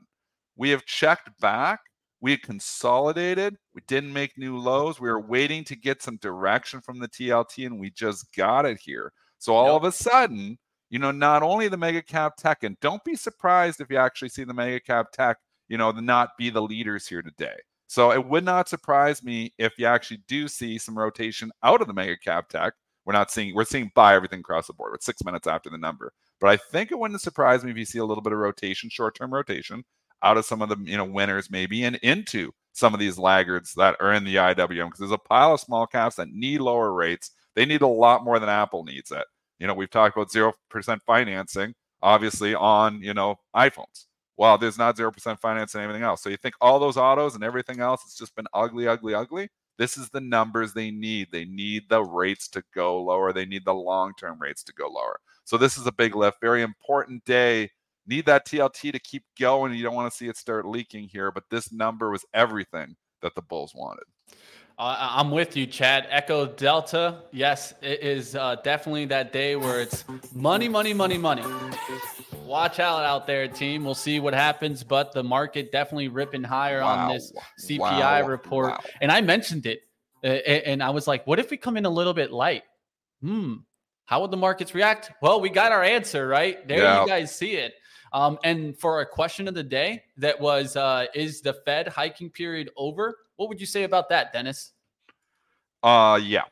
B: We have checked back. We consolidated. We didn't make new lows. We were waiting to get some direction from the TLT, and we just got it here. So all yep. of a sudden, you know, not only the mega cap tech, and don't be surprised if you actually see the mega cap tech, you know, not be the leaders here today. So it would not surprise me if you actually do see some rotation out of the mega cap tech we're not seeing we're seeing buy everything across the board. It's six minutes after the number. But I think it wouldn't surprise me if you see a little bit of rotation, short-term rotation, out of some of the you know winners maybe and into some of these laggards that are in the IWM because there's a pile of small caps that need lower rates. They need a lot more than Apple needs it. You know, we've talked about zero percent financing, obviously on you know iPhones. Well, there's not zero percent financing and else. So you think all those autos and everything else, it's just been ugly, ugly, ugly. This is the numbers they need. They need the rates to go lower. They need the long term rates to go lower. So this is a big lift. Very important day. Need that TLT to keep going. You don't want to see it start leaking here, but this number was everything that the Bulls wanted.
A: Uh, I'm with you, Chad. Echo Delta. Yes, it is uh, definitely that day where it's money, money, money, money watch out out there, team. We'll see what happens, but the market definitely ripping higher wow. on this CPI wow. report. Wow. And I mentioned it, and I was like, what if we come in a little bit light? Hmm. How would the markets react? Well, we got our answer, right? There yeah. you guys see it. Um, and for a question of the day that was, uh, is the Fed hiking period over? What would you say about that, Dennis?
B: Uh, yeah,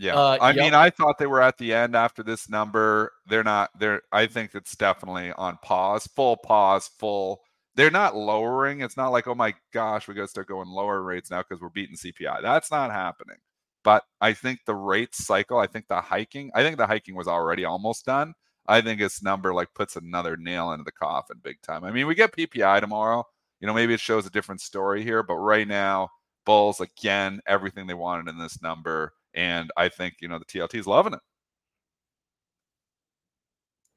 B: yeah, uh, I yep. mean, I thought they were at the end after this number. They're not. They're. I think it's definitely on pause, full pause, full. They're not lowering. It's not like, oh my gosh, we got to start going lower rates now because we're beating CPI. That's not happening. But I think the rate cycle. I think the hiking. I think the hiking was already almost done. I think this number like puts another nail into the coffin big time. I mean, we get PPI tomorrow. You know, maybe it shows a different story here, but right now, Bulls again, everything they wanted in this number and I think, you know, the TLT is loving it.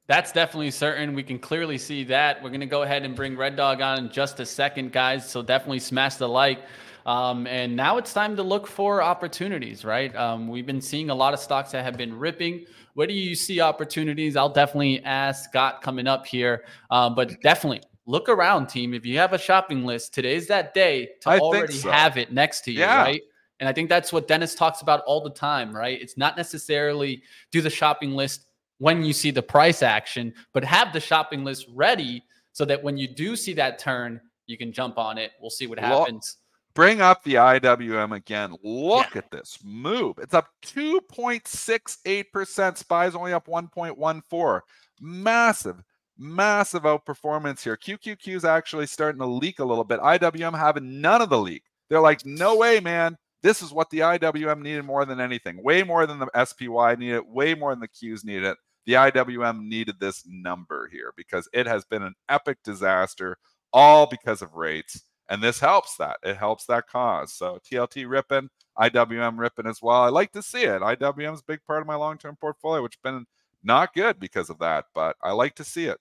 A: That's definitely certain. We can clearly see that. We're going to go ahead and bring Red Dog on in just a second, guys. So definitely smash the like. Um, and now it's time to look for opportunities, right? Um, we've been seeing a lot of stocks that have been ripping. Where do you see opportunities? I'll definitely ask Scott coming up here. Um, but definitely look around, team. If you have a shopping list, today's that day to I already so. have it next to you, yeah. right? And I think that's what Dennis talks about all the time, right? It's not necessarily do the shopping list when you see the price action, but have the shopping list ready so that when you do see that turn, you can jump on it. We'll see what happens.
B: Bring up the IWM again. Look yeah. at this move. It's up 2.68%. SPY's only up 1.14. Massive, massive outperformance here. QQQ is actually starting to leak a little bit. IWM having none of the leak. They're like, no way, man. This is what the IWM needed more than anything, way more than the SPY needed, way more than the Qs needed. The IWM needed this number here because it has been an epic disaster, all because of rates. And this helps that. It helps that cause. So TLT ripping, IWM ripping as well. I like to see it. IWM is a big part of my long term portfolio, which has been not good because of that, but I like to see it.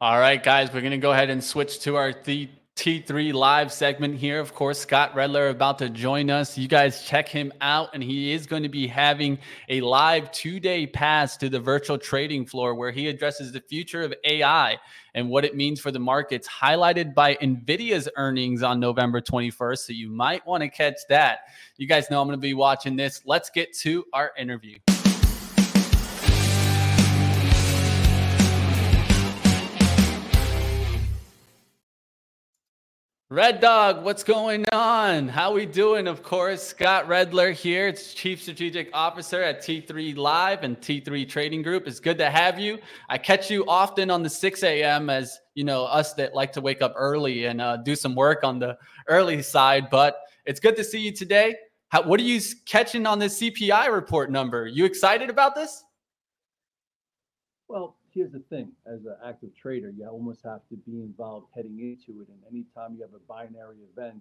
A: All right, guys, we're going to go ahead and switch to our th- T3 live segment here. Of course, Scott Redler about to join us. You guys check him out, and he is going to be having a live two day pass to the virtual trading floor where he addresses the future of AI and what it means for the markets, highlighted by NVIDIA's earnings on November 21st. So you might want to catch that. You guys know I'm going to be watching this. Let's get to our interview. Red Dog, what's going on? How we doing? Of course, Scott Redler here. It's Chief Strategic Officer at T3 Live and T3 Trading Group. It's good to have you. I catch you often on the 6 a.m. as you know us that like to wake up early and uh, do some work on the early side. But it's good to see you today. How, what are you catching on this CPI report number? You excited about this?
C: Well, here's the thing as an active trader you almost have to be involved heading into it and anytime you have a binary event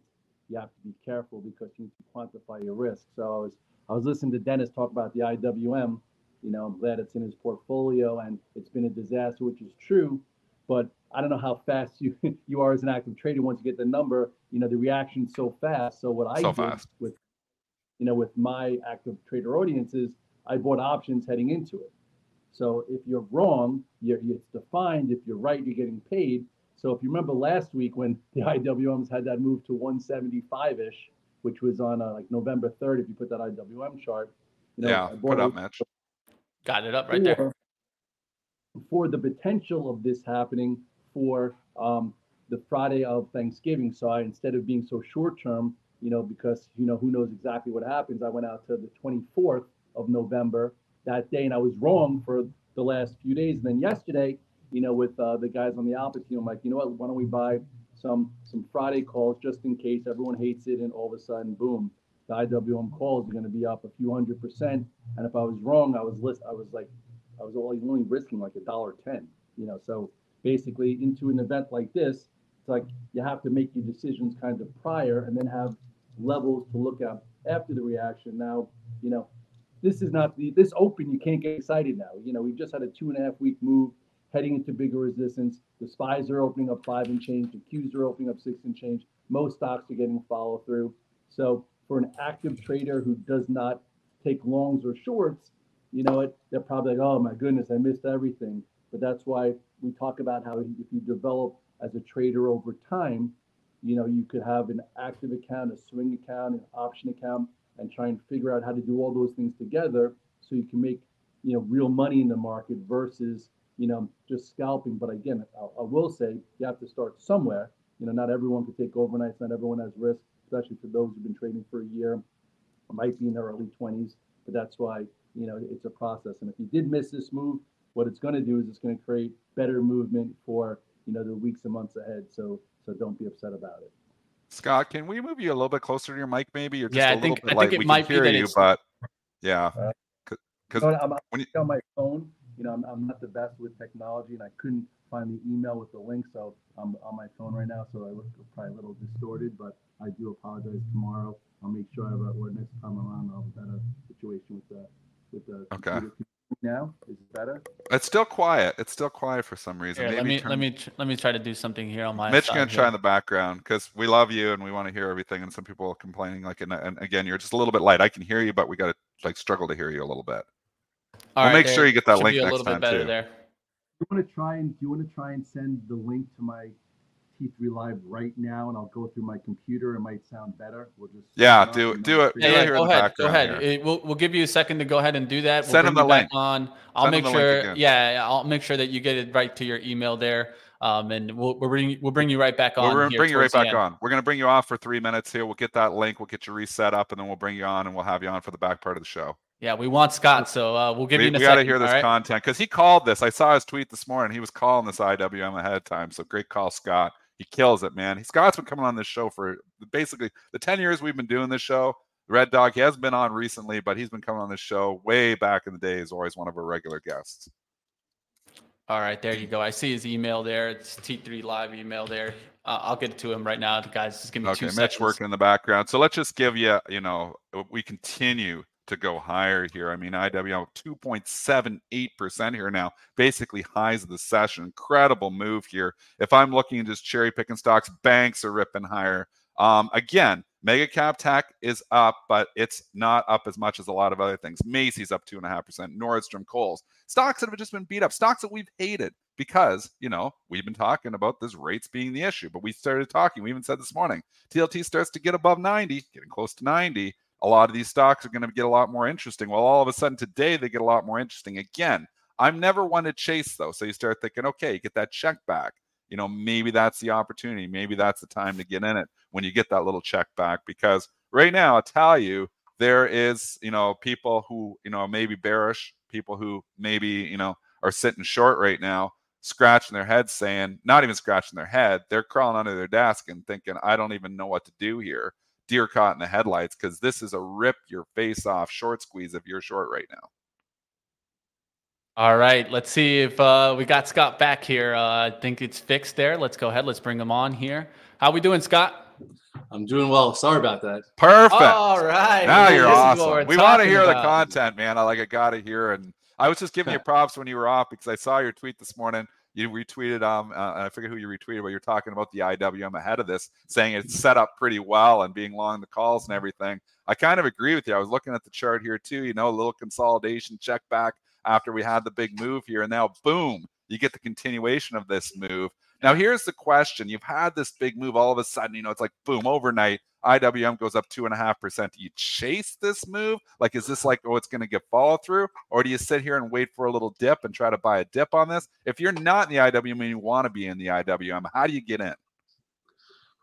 C: you have to be careful because you need to quantify your risk. So i was i was listening to dennis talk about the iwm you know i'm glad it's in his portfolio and it's been a disaster which is true but i don't know how fast you you are as an active trader once you get the number you know the reaction's so fast. So what i
B: So
C: did
B: fast.
C: with you know with my active trader audience is i bought options heading into it so if you're wrong, you're, it's defined. If you're right, you're getting paid. So if you remember last week when the IWMs had that move to 175-ish, which was on uh, like November 3rd, if you put that IWM chart, you know,
B: yeah,
C: I
B: put up,
C: it
B: Mitch.
A: Got it up right there.
C: for- For the potential of this happening for um, the Friday of Thanksgiving. So I, instead of being so short term, you know, because, you know, who knows exactly what happens, I went out to the 24th of November that day and I was wrong for the last few days. And then yesterday, you know, with uh, the guys on the Alpha team, I'm like, you know what, why don't we buy some some Friday calls just in case everyone hates it and all of a sudden, boom, the IWM calls are going to be up a few hundred percent. And if I was wrong, I was list, I was like, I was only, only risking like a dollar ten, you know. So basically, into an event like this, it's like you have to make your decisions kind of prior and then have levels to look at after the reaction. Now, you know, this is not the this open. You can't get excited now. You know, we've just had a two and a half week move heading into bigger resistance. The spies are opening up five and change. The Qs are opening up six and change. Most stocks are getting follow through. So for an active trader who does not take longs or shorts, you know what? They're probably like, oh my goodness, I missed everything. But that's why we talk about how if you develop as a trader over time, you know, you could have an active account, a swing account, an option account, and try and figure out how to do all those things together so you can make, you know, real money in the market versus, you know, just scalping. But again, I, I will say you have to start somewhere. You know, not everyone can take overnights, not everyone has risk, especially for those who've been trading for a year, might be in their early 20s. But that's why, you know, it's a process. And if you did miss this move, what it's going to do is it's going to create better movement for, you know, the weeks and months ahead. So, so don't be upset about it.
B: Scott, can we move you a little bit closer to your mic? Maybe you're just
A: Yeah,
B: a
A: I
B: little
A: think-
B: bit
A: I
B: light.
A: think it
B: we
A: might
B: can
A: be
B: hear you, but yeah,
C: Uh,
B: because
C: No, I'm,
B: when you-
C: on my phone. You know, I'm, I'm not the best with technology, and I couldn't find the email with the link, so I'm on my phone right now. So I look probably a little distorted, but I do apologize. Tomorrow, I'll make sure I have a, or next time I'm on, I'll have a better situation with the with the.
B: Okay.
C: Computer. Now is it better?
B: it's still quiet. It's still quiet for some reason.
A: Here,
B: Maybe
A: let me
B: turn-
A: let me tr- let me try to do something here on my
B: Mitch
A: side
B: gonna
A: here.
B: try in the background because we love you and we want to hear everything. And some people are complaining, like, and, and again, you're just a little bit light. I can hear you, but we got to like struggle to hear you a little bit.
A: All
B: We'll make sure you get that link
A: be a
B: next
A: little
B: time,
A: bit better
B: too.
A: there.
C: You want to try and do you want to try and send the link to my T3 Live right now, and I'll go through my computer. It might sound better. We'll just
B: Yeah, do-
C: and
B: do it.
C: figure
A: Yeah, yeah, go
B: in the
A: ahead. Go ahead. It- we'll, we'll give you a second to go ahead and do that. We'll
B: Send
A: bring
B: him the link.
A: on. I'll
B: Send
A: make sure. Yeah, I'll make sure that you get it right to your email there. Um, and we'll we'll bring we'll bring you right back on.
B: We'll bring-
A: here
B: bring you right
A: towards the
B: back
A: end.
B: on. We're gonna bring you off for three minutes here. We'll get that link. We'll get you reset up, and then we'll bring you on, and we'll have you on for the back part of the show.
A: Yeah, we want Scott, so uh, we'll give
B: we
A: you. A
B: we got to hear this
A: all right?
B: content because he called this. I saw his tweet this morning. He was calling this IWM ahead of time. So great call, Scott. He kills it, man. Scott's been coming on this show for basically the 10 years we've been doing this show. Red Dog, he hasn't been on recently, but he's been coming on this show way back in the day. He's always one of our regular guests.
A: All right, there you go. I see his email there. It's T3 Live email there. Uh, I'll get to him right now, The guys. Just give me
B: Okay,
A: two
B: Mitch
A: seconds.
B: working in the background. So let's just give you, you know, we continue to go higher here. I mean, IWM 2.78% here now, basically highs of the session. Incredible move here. If I'm looking at just cherry picking stocks, banks are ripping higher. Um, again, mega cap tech is up, but it's not up as much as a lot of other things. Macy's up two and a half percent. Nordstrom, Kohl's, stocks that have just been beat up, stocks that we've hated because you know we've been talking about this rates being the issue. But we started talking. We even said this morning, TLT starts to get above 90, getting close to 90 a lot of these stocks are going to get a lot more interesting. Well, all of a sudden today they get a lot more interesting. Again, I'm never one to chase though. So you start thinking, okay, get that check back. You know, maybe that's the opportunity. Maybe that's the time to get in it when you get that little check back. Because right now, I tell you, there is, you know, people who, you know, maybe bearish, people who maybe, you know, are sitting short right now, scratching their head saying, not even scratching their head, they're crawling under their desk and thinking, I don't even know what to do here deer caught in the headlights because this is a rip your face off short squeeze if you're short right now.
A: All right, let's see if uh, we got Scott back here. Uh, I think it's fixed there. Let's go ahead. Let's bring him on here. How we doing, Scott?
C: I'm doing well. Sorry about that.
B: Perfect.
A: All right.
B: Now you're awesome. We want to hear about. the content, man. I like I got to hear. And I was just giving you props when you were off because I saw your tweet this morning you retweeted um uh, I forget who you retweeted, but you're talking about the IWM ahead of this, saying it's set up pretty well and being long the calls and everything. I kind of agree with you. I was looking at the chart here too. You know, a little consolidation check back after we had the big move here, and now boom, you get the continuation of this move. Now here's the question: You've had this big move all of a sudden. You know, it's like boom overnight. IWM goes up two and a half percent. Do you chase this move? Like, is this like, oh, it's going to get follow through? Or do you sit here and wait for a little dip and try to buy a dip on this? If you're not in the IWM and you want to be in the IWM, how do you get in?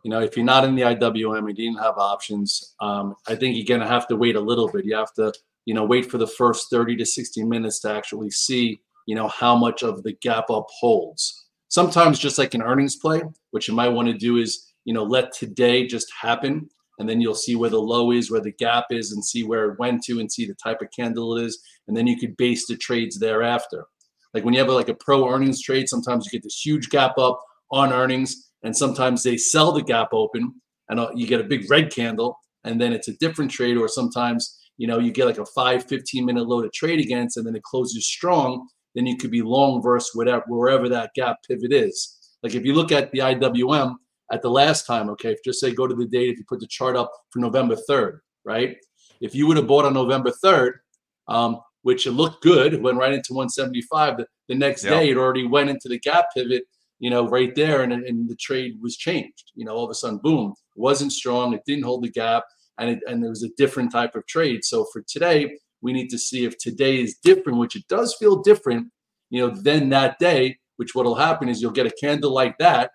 C: You know, if you're not in the IWM and you didn't have options, um, I think you're going to have to wait a little bit. You have to, you know, wait for the first 30 to 60 minutes to actually see, you know, how much of the gap up holds. Sometimes, just like an earnings play, what you might want to do is you know, let today just happen. And then you'll see where the low is, where the gap is, and see where it went to and see the type of candle it is. And then you could base the trades thereafter. Like when you have like a pro earnings trade, sometimes you get this huge gap up on earnings, and sometimes they sell the gap open and uh, you get a big red candle, and then it's a different trade. Or sometimes, you know, you get like a five, 15 minute low to trade against, and then it closes strong. Then you could be long versus whatever, wherever that gap pivot is. Like if you look at the IWM, at the last time, okay, if just say go to the date, if you put the chart up for November 3rd, right? If you would have bought on November 3rd, um, which it looked good, went right into 175, the, the next yep. day it already went into the gap pivot, you know, right there, and, and the trade was changed. You know, all of a sudden, boom, it wasn't strong, it didn't hold the gap, and it, and there was a different type of trade. So for today, we need to see if today is different, which it does feel different, you know, then that day, which what'll happen is you'll get a candle like that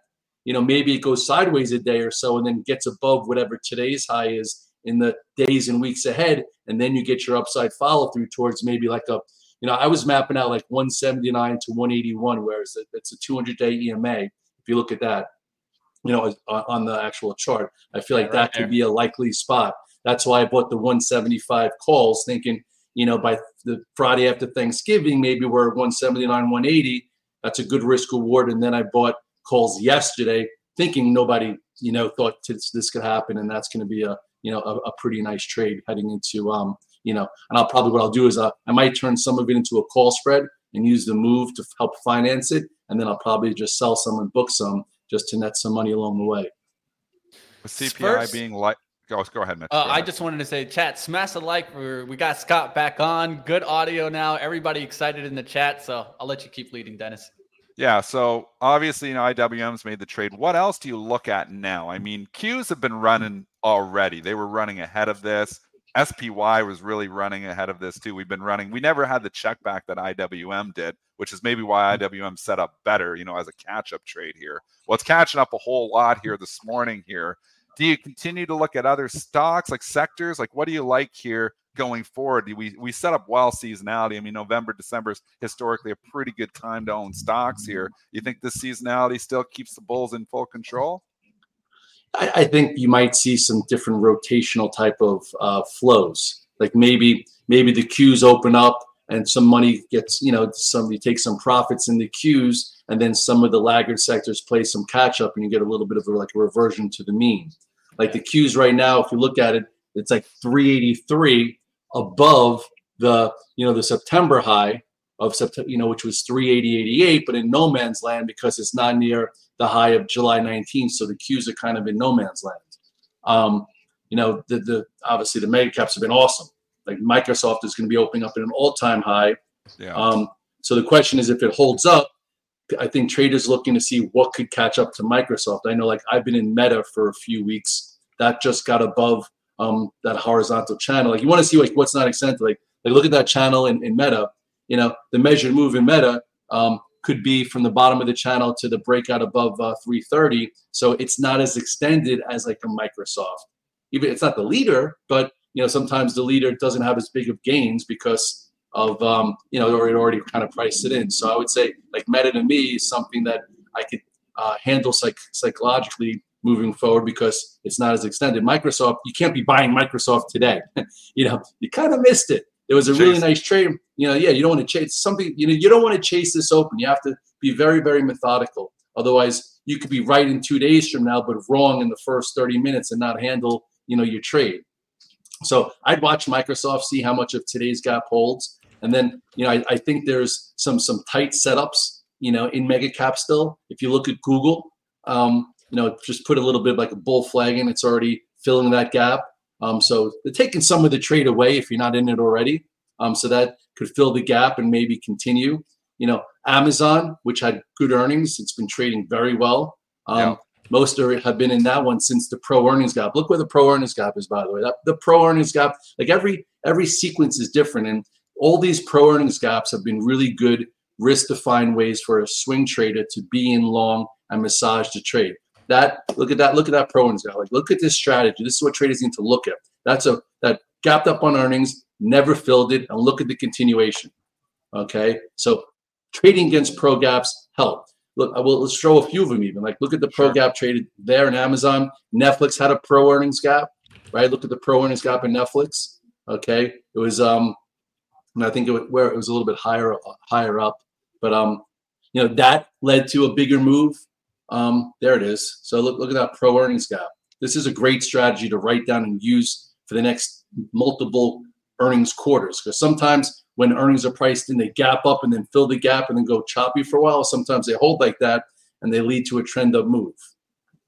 C: you know, maybe it goes sideways a day or so and then gets above whatever today's high is in the days and weeks ahead. And then you get your upside follow through towards maybe like a, you know, I was mapping out like 179 to 181, whereas it's a 200 day EMA. If you look at that, you know, uh, on the actual chart, I feel like yeah, right that there. could be a likely spot. That's why I bought the 175 calls, thinking, you know, by the Friday after Thanksgiving, maybe we're 179, 180. That's a good risk reward. And then I bought calls yesterday, thinking nobody, you know, thought this could happen, and that's going to be a, you know, a, a, pretty nice trade heading into, um, you know, and I'll probably what I'll do is uh, I might turn some of it into a call spread and use the move to help finance it, and then I'll probably just sell some and book some just to net some money along the way.
B: With CPI Spurs, being like. Go, go ahead, Mitch.
A: Uh,
B: ahead.
A: I just wanted to say, chat, smash a like. For, we got Scott back on. Good audio now. Everybody excited in the chat. So I'll let you keep leading, Dennis.
B: Yeah, so obviously, you know, IWM's made the trade. What else do you look at now? I mean, Qs have been running already. They were running ahead of this. SPY was really running ahead of this too. We've been running. We never had the check back that IWM did, which is maybe why mm-hmm. IWM set up better, you know, as a catch-up trade here. Well, it's catching up a whole lot here this morning here. Do you continue to look at other stocks like sectors? Like what do you like here going forward. We we set up well seasonality. I mean, November, December is historically a pretty good time to own stocks here. You think this seasonality still keeps the bulls in full control?
C: I, I think you might see some different rotational type of uh, flows. Like maybe maybe the Qs open up and some money gets you know somebody takes some profits in the Qs and then some of the laggard sectors play some catch up and you get a little bit of a, like a reversion to the mean like the Qs right now if you look at it it's like 383 above the you know the September high of September, you know, which was 380.88, but in no man's land because it's not near the high of July 19th. So the Qs are kind of in no man's land. Um, you know, the, the obviously the mega caps have been awesome. Like Microsoft is going to be opening up at an all-time high.
B: Yeah.
C: Um, so the question is if it holds up. I think traders looking to see what could catch up to Microsoft. I know, like I've been in Meta for a few weeks. That just got above um, that horizontal channel. Like you want to see like what's not extended. Like like look at that channel in, in Meta. You know the measured move in Meta um, could be from the bottom of the channel to the breakout above uh, 330. So it's not as extended as like a Microsoft. Even it's not the leader, but you know sometimes the leader doesn't have as big of gains because of um, you know it already kind of priced it in. So I would say like Meta to me is something that I could uh, handle psych- psychologically moving forward because it's not as extended. Microsoft, you can't be buying Microsoft today. you know, you kind of missed it. It was a really nice trade. You know, yeah, you don't want to chase something. You know, you don't want to chase this open. You have to be very, very methodical. Otherwise, you could be right in two days from now, but wrong in the first 30 minutes and not handle, you know, your trade. So I'd watch Microsoft, see how much of today's gap holds. And then, you know, I, I think there's some some tight setups, you know, in mega cap still. If you look at Google, um, you know, just put a little bit like a bull flag in, it's already filling that gap. Um, so they're taking some of the trade away if you're not in it already. Um, so that could fill the gap and maybe continue. You know, Amazon, which had good earnings, it's been trading very well. Um, yeah. Most are, have been in that one since the pro earnings gap. Look where the pro earnings gap is, by the way. That, the pro earnings gap, like every every sequence is different, and all these pro earnings gaps have been really good risk defined ways for a swing trader to be in long and massage the trade. That look at that, look at that pro earnings gap. Like look at this strategy. This is what traders need to look at. That's a that gapped up on earnings, never filled it, and look at the continuation. Okay, so trading against pro gaps help. Look, I will let's show a few of them even. Like look at the pro gap traded there in Amazon. Netflix had a pro earnings gap, right? Look at the pro earnings gap in Netflix. Okay, it was um and I think it, was where it was a little bit higher higher up. But um, you know that led to a bigger move. Um, there it is. So look look at that pro earnings gap. This is a great strategy to write down and use for the next multiple earnings quarters because sometimes when earnings are priced in, they gap up and then fill the gap and then go choppy for a while. Sometimes they hold like that and they lead to a trend up move.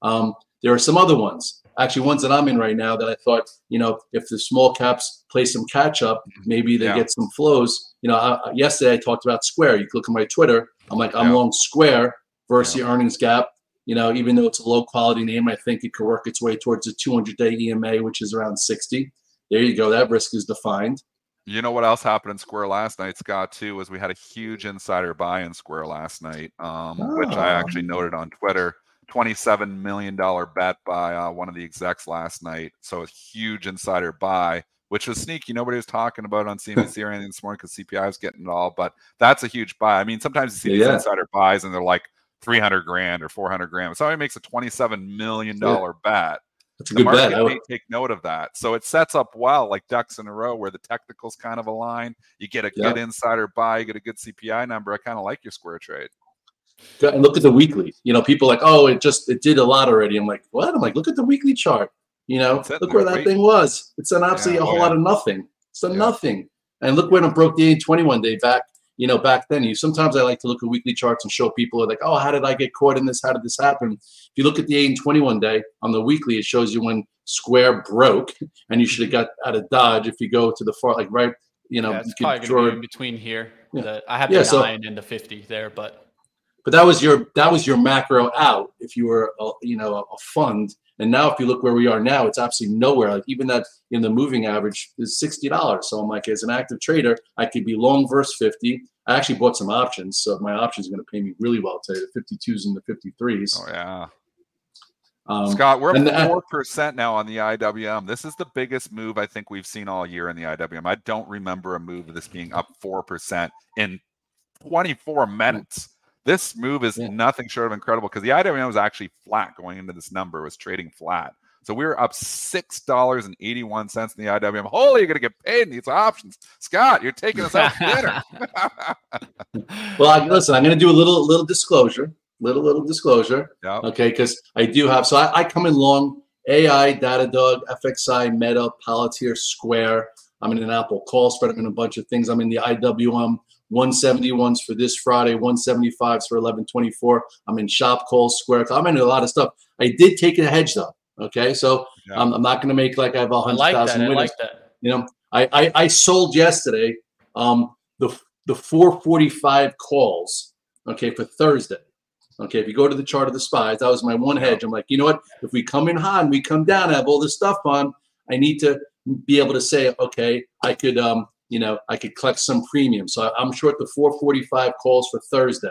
C: Um, there are some other ones actually ones that I'm in right now that I thought, you know, if the small caps play some catch up, maybe they yeah. get some flows. You know, I, yesterday I talked about Square. You look at my Twitter. I'm like, I'm yeah. long Square versus yeah. the earnings gap. You know, even though it's a low quality name, I think it could work its way towards a 200 day EMA, which is around 60. There you go. That risk is defined.
B: You know what else happened in Square last night, Scott? Too was we had a huge insider buy in Square last night, um, oh. which I actually oh. noted on Twitter. $27 million bet by uh, one of the execs last night. So a huge insider buy, which was sneaky. Nobody was talking about it on CNBC or anything this morning because CPI was getting it all. But that's a huge buy. I mean, sometimes you see these yeah. insider buys and they're like 300 grand or 400 grand. Somebody makes a $27 million yeah. bet.
C: That's a good bet. I
B: would take note of that. So it sets up well, like ducks in a row, where the technicals kind of align. You get a yeah. good insider buy, you get a good CPI number. I kind of like your square trade
C: and look at the weekly. You know, people like, oh, it just it did a lot already. I'm like, what? I'm like, look at the weekly chart. You know, look where that thing was. It's an absolutely yeah, a whole yeah. lot of nothing. It's a nothing. And look when it broke the 21 day back. You know, back then, you sometimes I like to look at weekly charts and show people like, oh, how did I get caught in this? How did this happen? If you look at the 8 and 21 day on the weekly, it shows you when Square broke, and you should have mm-hmm. got out of Dodge if you go to the far, like right, you know,
A: yeah, it's
C: you
A: probably draw, in between here. Yeah. The, I have the yeah, nine so, and the 50 there, but
C: but that was your that was your macro out if you were a, you know a fund and now if you look where we are now it's absolutely nowhere like even that in the moving average is $60 so i'm like as an active trader i could be long versus 50 i actually bought some options so my options are going to pay me really well today the 52s and the 53s
B: oh yeah um, Scott, we're up four percent now on the IWM. This is the biggest move I think we've seen all year in the IWM. I don't remember a move of this being up four percent in 24 minutes. This move is yeah. nothing short of incredible because the IWM was actually flat going into this number, was trading flat. So we were up six dollars and eighty-one cents in the IWM. Holy, you're gonna get paid in these options, Scott. You're taking us out to dinner.
C: well, I, listen, I'm gonna do a little little disclosure, little little disclosure.
B: Yeah.
C: Okay, because I do have. So I, I, come in long AI, Datadog, FXI, Meta, Palantir, Square. I'm in an Apple call spread. I'm in a bunch of things. I'm in the IWM 171s for this Friday, 175s for 1124. I'm in shop calls, square. I'm in a lot of stuff. I did take a hedge though. Okay, so
B: Yeah.
C: um, I'm not going to make like I have a
A: I
C: hundred
A: like that.
C: thousand
A: I
C: winners.
A: like that.
C: You know, I, I, I sold yesterday um, the the 445 calls, okay, for Thursday. Okay, if you go to the chart of the spies, that was my one hedge. I'm like, you know what? If we come in hot and we come down, I have all this stuff on. I need to be able to say, okay, I could, um, you know, I could collect some premium. So I'm short the 445 calls for Thursday.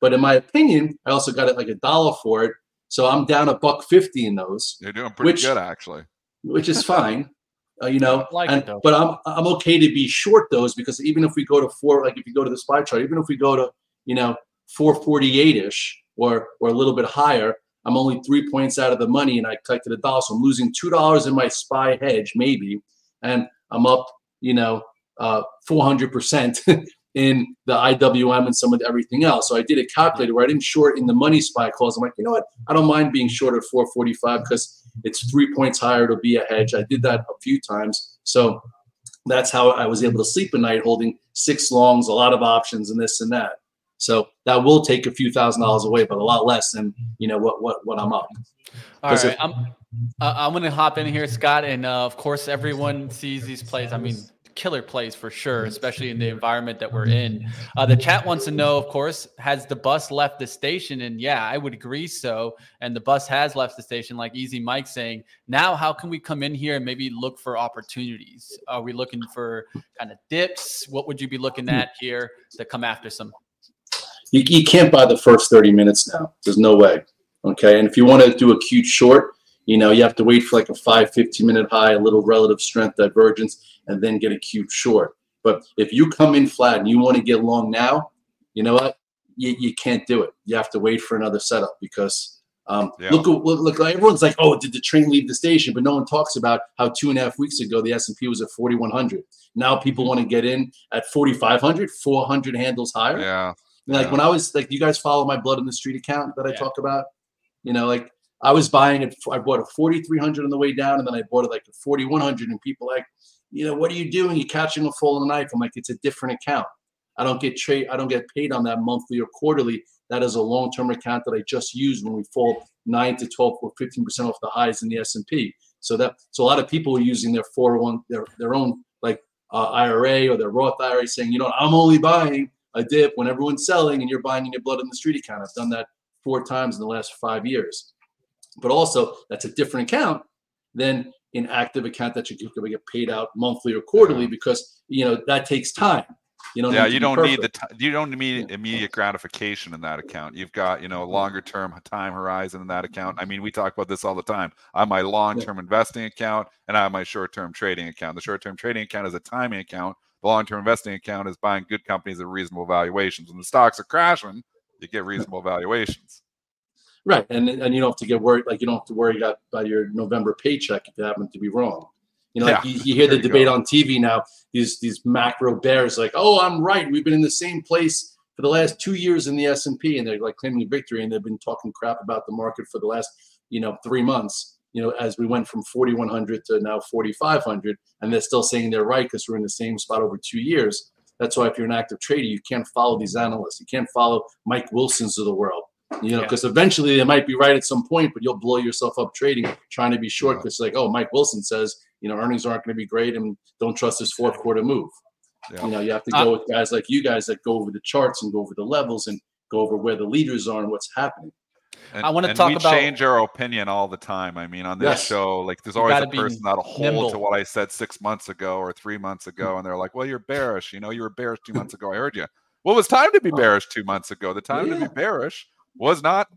C: But in my opinion, I also got it like a dollar for it. So I'm down a buck fifty in those
B: You're doing pretty
C: Which-
B: good, actually.
C: which is fine. Uh, you know,
A: like
C: and, but I'm I'm okay to be short those because even if we go to four, like if you go to the spy chart, even if we go to you know 448 ish or or a little bit higher, I'm only three points out of the money and I collected a dollar, so I'm losing two dollars in my spy hedge maybe, and I'm up you know uh 400 percent in the IWM and some of everything else. So I did a calculator where I didn't short in the money spy calls. I'm like, you know what? I don't mind being short at 445 because it's three points higher It'll be a hedge. I did that a few times. So that's how I was able to sleep at night holding six longs, a lot of options and this and that. So that will take a few thousand dollars away, but a lot less than you know what what what I'm up.
A: All right,
C: if-
A: I'm uh, I'm gonna hop in here, Scott, and uh, of course everyone sees these plays. I mean, killer plays for sure, especially in the environment that we're in. Uh, the chat wants to know, of course, has the bus left the station? And yeah, I would agree so. And the bus has left the station, like Easy Mike saying. Now, how can we come in here and maybe look for opportunities? Are we looking for kind of dips? What would you be looking at here to come after some?
C: You, you can't buy the first 30 minutes now. There's no way. Okay. And if you want to do a cute short, you know, you have to wait for like a 5, 15 minute high, a little relative strength divergence, and then get a cute short. But if you come in flat and you want to get long now, you know what? You, you can't do it. You have to wait for another setup because um,
B: Yeah.
C: look, look, look, everyone's like, oh, did the train leave the station? But no one talks about how two and a half weeks ago the S&P was at 4,100. Now people want to get in at 4,500, 400 handles higher.
B: Yeah.
C: Like
B: Yeah.
C: when I was like, you guys follow my blood in the street account that I
A: Yeah.
C: talk about. You know, like I was buying it. I bought a forty three hundred on the way down, and then I bought it like a forty one hundred. And people like, you know, what are you doing? You're catching a fall in the knife. I'm like, it's a different account. I don't get trade. I don't get paid on that monthly or quarterly. That is a long term account that I just use when we fall nine to twelve or fifteen percent off the highs in the S and P. So that so a lot of people are using their four hundred one their their own like uh, IRA or their Roth IRA, saying, you know, I'm only buying a dip when everyone's selling and you're buying in your blood in the street account. I've done that four times in the last five years. But also, that's a different account than an active account that you can get paid out monthly or quarterly
B: Yeah.
C: because you know that takes time. You know,
B: yeah, you don't need the t- you don't need immediate gratification in that account. You've got you know a longer term time horizon in that account. Mm-hmm. I mean, we talk about this all the time. I have my long term investing account and I have my short term trading account. The short term trading account is a timing account. The long term investing account is buying good companies at reasonable valuations. When the stocks are crashing, you get reasonable valuations.
C: Right, and and you don't have to get worried. Like you don't have to worry about, about your November paycheck if you happen to be wrong. You know, like you, you hear the
B: you
C: debate
B: go.
C: on TV now. These these macro bears like, oh, I'm right. We've been in the same place for the last two years in the S and P, and they're like claiming victory, and they've been talking crap about the market for the last you know three months. You know, as we went from 4,100 to now 4,500, and they're still saying they're right because we're in the same spot over two years. That's why if you're an active trader, you can't follow these analysts. You can't follow Mike Wilson's of the world. You know,
A: Yeah.
C: because eventually they might be right at some point, but you'll blow yourself up trading, trying to be short
B: Yeah.
C: because like, oh, Mike Wilson says, you know, earnings aren't going to be great and don't trust his fourth quarter move.
B: Yeah.
C: You know, you have to
A: Uh,
C: go with guys like you guys that go over the charts and go over the levels and go over where the leaders are and what's happening.
B: And,
A: I wanna talk
B: we
A: about-
B: change our opinion all the time. I mean, on this
C: Yes.
B: show, like there's always a person that'll hold
A: nimble.
B: to what I said six months ago or three months ago, and they're like, "Well, you're bearish. You know, you were bearish two months ago. I heard you." Well, it was time to be
C: Oh.
B: bearish two months ago. The time to be bearish was not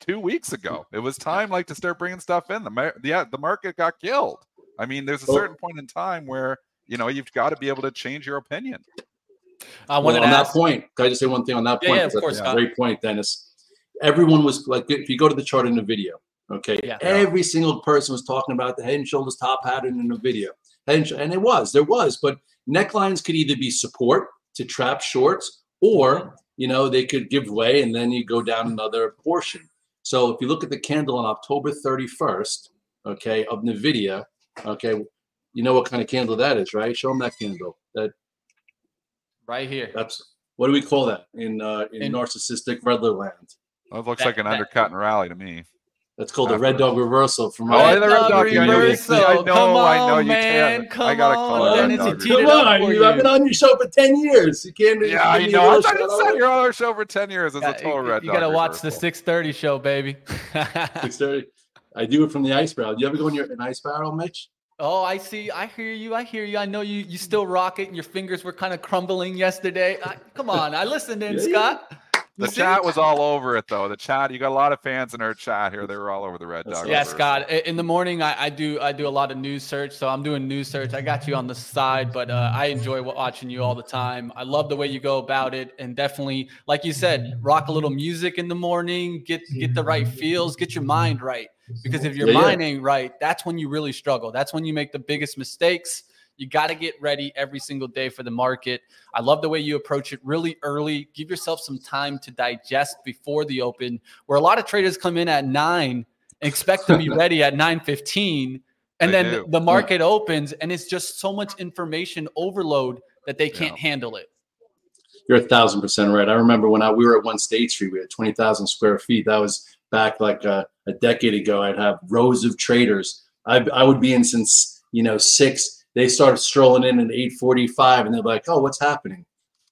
B: two weeks ago. It was time, like, to start bringing stuff in. The mar- the the market got killed. I mean, there's a certain point in time where you know you've got to be able to change your opinion.
A: I
C: Well,
A: wanted
C: on
A: to
C: that point, can I just say one thing on that
A: Yeah,
C: point?
A: yeah, of
C: 'Cause
A: course,
C: that's a great point, Dennis. Everyone was like, if you go to the chart in NVIDIA, okay,
A: Yeah.
C: every single person was talking about the head and shoulders top pattern in NVIDIA. Head and, sh- and it was, there was, but necklines could either be support to trap shorts or, you know, they could give way and then you go down another portion. So if you look at the candle on October 31st, okay, of NVIDIA, okay, you know what kind of candle that is, right? Show them that candle. That
A: right here.
C: that's what do we call that in uh, in,
A: In-
C: narcissistic Redler land?
B: Well, it looks
A: That-
B: like an
A: that-
B: undercut and rally to me.
C: That's called the red dog reversal from
B: Oh,
C: right.
B: red dog, yeah, I know, you-
A: reversal.
B: I know,
A: Come
B: I know
A: on,
B: you
A: man.
B: can't.
A: Come
B: I gotta
A: on,
B: call it
C: Dennis,
B: red
A: you
B: dog.
A: teed it
C: Come
A: up
C: on,
A: for
C: you, I've been on your show for ten years. You can't.
B: Yeah,
C: give
B: I
C: me a
B: know. I thought
C: shout
B: you said you're on our show for ten years as
A: Yeah,
B: a total
A: you,
B: red
A: you
B: dog.
A: gotta watch the 630 show, baby.
C: 6:30. I do it from the ice barrel. You ever go in your an ice barrel, Mitch?
A: oh, I see. I hear you. I hear you. I know you. You still rock it, and your fingers were kind of crumbling yesterday. I, come on, I listened in,
C: Yeah, yeah.
A: Scott. You
B: The
A: see?
B: chat was all over it though. The chat, you got a lot of fans in our chat here. They were all over the red
C: That's
B: dog.
A: Yeah. Scott. In the morning, I, I do I do a lot of news search, so I'm doing news search. I got you on the side, but uh, I enjoy watching you all the time. I love the way you go about it, and definitely, like you said, rock a little music in the morning, get get the right feels, get your mind right. Because if your
C: Yeah, yeah.
A: mind ain't right, that's when you really struggle. That's when you make the biggest mistakes. You got to get ready every single day for the market. I love the way you approach it really early. Give yourself some time to digest before the open, where a lot of traders come in at nine expect to be ready at 9:15 and
B: They
A: then
B: do.
A: the hmm. market opens and it's just so much information overload that they can't
B: Yeah.
A: handle it.
C: You're a thousand percent right. I remember when I we were at One State Street, we had twenty thousand square feet. That was back like a, a decade ago. I'd have rows of traders. I I would be in since you know six. They started strolling in at eight forty five, and they're like, "Oh, what's happening?"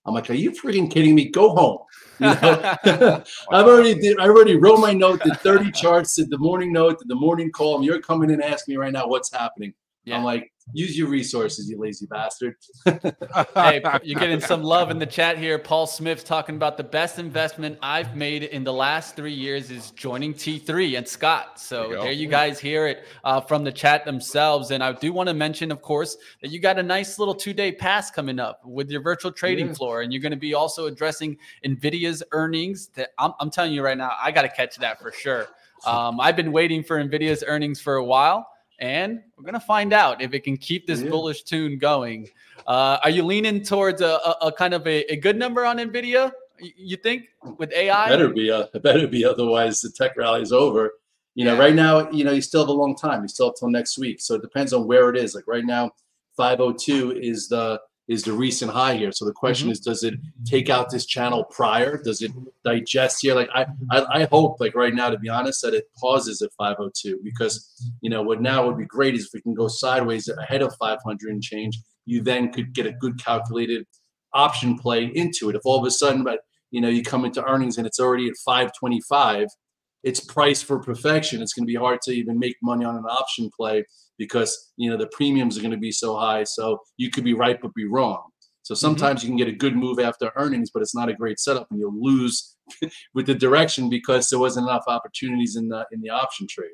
C: I'm like, "Are you freaking kidding me? Go home." You know? I've already did. I already wrote my note. Did thirty charts. Did the morning note. Did the morning call. And you're coming in asking me right now what's happening.
A: Yeah.
C: I'm like, use your resources, you lazy bastard.
A: hey, you're getting some love in the chat here. Paul Smith's talking about the best investment I've made in the last three years is joining T3 and Scott. So
B: There you
A: there you guys hear it uh, from the chat themselves. And I do want to mention, of course, that you got a nice little two day pass coming up with your virtual trading
C: Yeah.
A: floor. And you're going to be also addressing NVIDIA's earnings. That I'm, I'm telling you right now, I got to catch that for sure. Um, I've been waiting for NVIDIA's earnings for a while. And we're gonna find out if it can keep this
C: Yeah.
A: bullish tune going. Uh, are you leaning towards a, a, a kind of a, a good number on Nvidia? You think with AI?
C: better be uh, it better be otherwise the tech rally is over you know
A: Yeah.
C: right now you know you still have a long time you still have till next week so it depends on where it is like right now 502 is the is the recent high here. So the question
A: Mhm.
C: is does it take out this channel prior? Does it digest here? Like I, I i hope like right now to be honest that it pauses at 502 because you know what now would be great is if we can go sideways ahead of 500 and change. You then could get a good calculated option play into it. If all of a sudden but you know, you come into earnings and it's already at 525, it's priced for perfection. It's going to be hard to even make money on an option play because, you know, the premiums are going to be so high. So you could be right, but be wrong. So mm-hmm. sometimes you can get a good move after earnings, but it's not a great setup and you'll lose with the direction because there wasn't enough opportunities in the, in the option trade.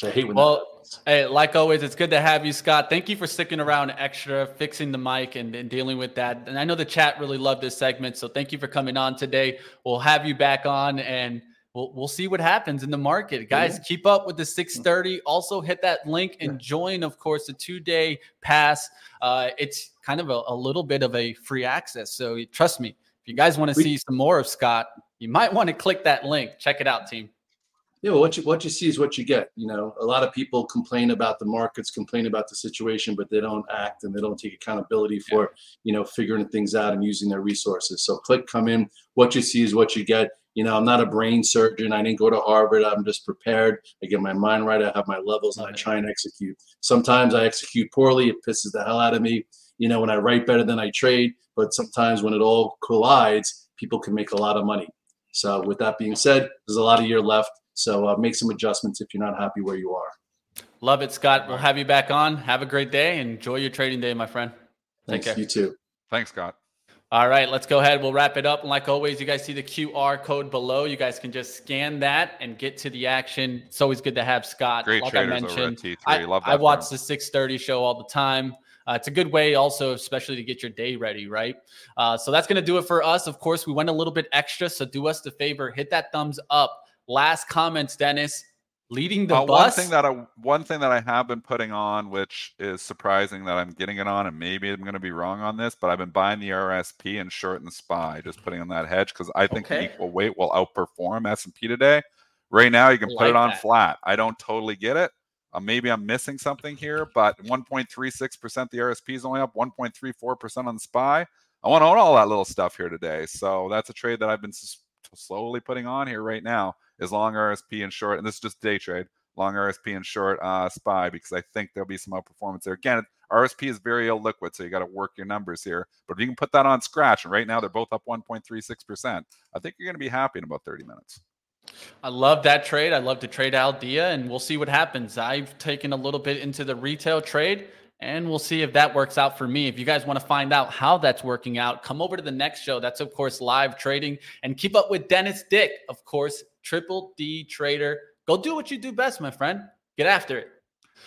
C: Which I hate when that
A: Well, hey, like always, it's good to have you, Scott. Thank you for sticking around extra, fixing the mic, and, and dealing with that. And I know the chat really loved this segment, so thank you for coming on today. We'll have you back on, and we'll we'll see what happens in the market, guys. Keep up with the 6:30. Also, hit that link and join, of course, the two-day pass. Uh, it's kind of a, a little bit of a free access, so trust me. If you guys want to see some more of Scott, you might want to click that link. Check it out, team.
C: Yeah, well, what you what you see is what you get. You know, a lot of people complain about the markets, complain about the situation, but they don't act and they don't take accountability for you know figuring things out and using their resources. So click, come in. What you see is what you get. You know, I'm not a brain surgeon. I didn't go to Harvard. I'm just prepared. I get my mind right. I have my levels, and I try and execute. Sometimes I execute poorly. It pisses the hell out of me. You know, when I write better than I trade, but sometimes when it all collides, people can make a lot of money. So, with that being said, there's a lot of year left. So, uh, make some adjustments if you're not happy where you are.
A: Love it, Scott. We'll have you back on. Have a great day. Enjoy your trading day, my friend. Take
C: Thanks.
A: care.
C: You too.
B: Thanks, Scott.
A: All right, let's go ahead. We'll wrap it up. And like always, you guys see the QR code below. You guys can just scan that and get to the action. It's always good to have Scott.
B: Great
A: like I mentioned,
B: at T3.
A: I,
B: Love.
A: I watch the 630 show all the time. Uh, it's a good way also, especially to get your day ready, right? Uh, so that's going to do it for us. Of course, we went a little bit extra. So do us the favor, hit that thumbs up. Last comments, Dennis. Leading the
B: Uh, one thing that I one thing that I have been putting on, which is surprising that I'm getting it on, and maybe I'm going to be wrong on this, but I've been buying the RSP and shorting the SPY, just putting on that hedge because I think
A: Okay.
B: equal weight will outperform S and P today. Right now, you can
A: I
B: put it on
A: that.
B: flat. I don't totally get it. Uh, maybe I'm missing something here, but 1.36% the RSP is only up, 1.34% on the SPY. I want to own all that little stuff here today. So that's a trade that I've been s- slowly putting on here right now is long RSP and short. And this is just day trade, long RSP and short uh, SPY because I think there'll be some outperformance there. Again, RSP is very illiquid, so you got to work your numbers here. But if you can put that on scratch, and right now they're both up 1.36%, I think you're going to be happy in about 30 minutes.
A: I love that trade. I love to trade Aldea, and we'll see what happens. I've taken a little bit into the retail trade, and we'll see if that works out for me. If you guys want to find out how that's working out, come over to the next show. That's, of course, live trading. And keep up with Dennis Dick, of course, Triple D Trader. Go do what you do best, my friend. Get after it.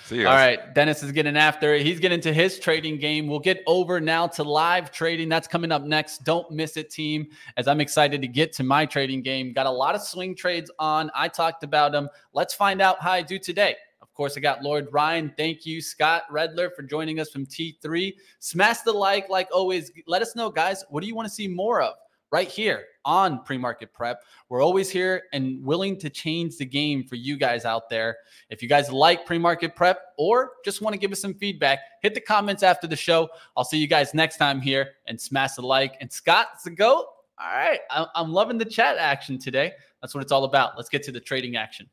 B: See you.
A: All right. Dennis is getting after it. He's getting to his trading game. We'll get over now to live trading. That's coming up next. Don't miss it, team, as I'm excited to get to my trading game. Got a lot of swing trades on. I talked about them. Let's find out how I do today. Of course, I got Lord Ryan. Thank you, Scott Redler, for joining us from T3. Smash the like, like always. Let us know, guys. What do you want to see more of? Right here on pre-market prep. We're always here and willing to change the game for you guys out there. If you guys like pre-market prep or just want to give us some feedback, hit the comments after the show. I'll see you guys next time here and smash the like. And Scott's the goat. All right, I'm loving the chat action today. That's what it's all about. Let's get to the trading action.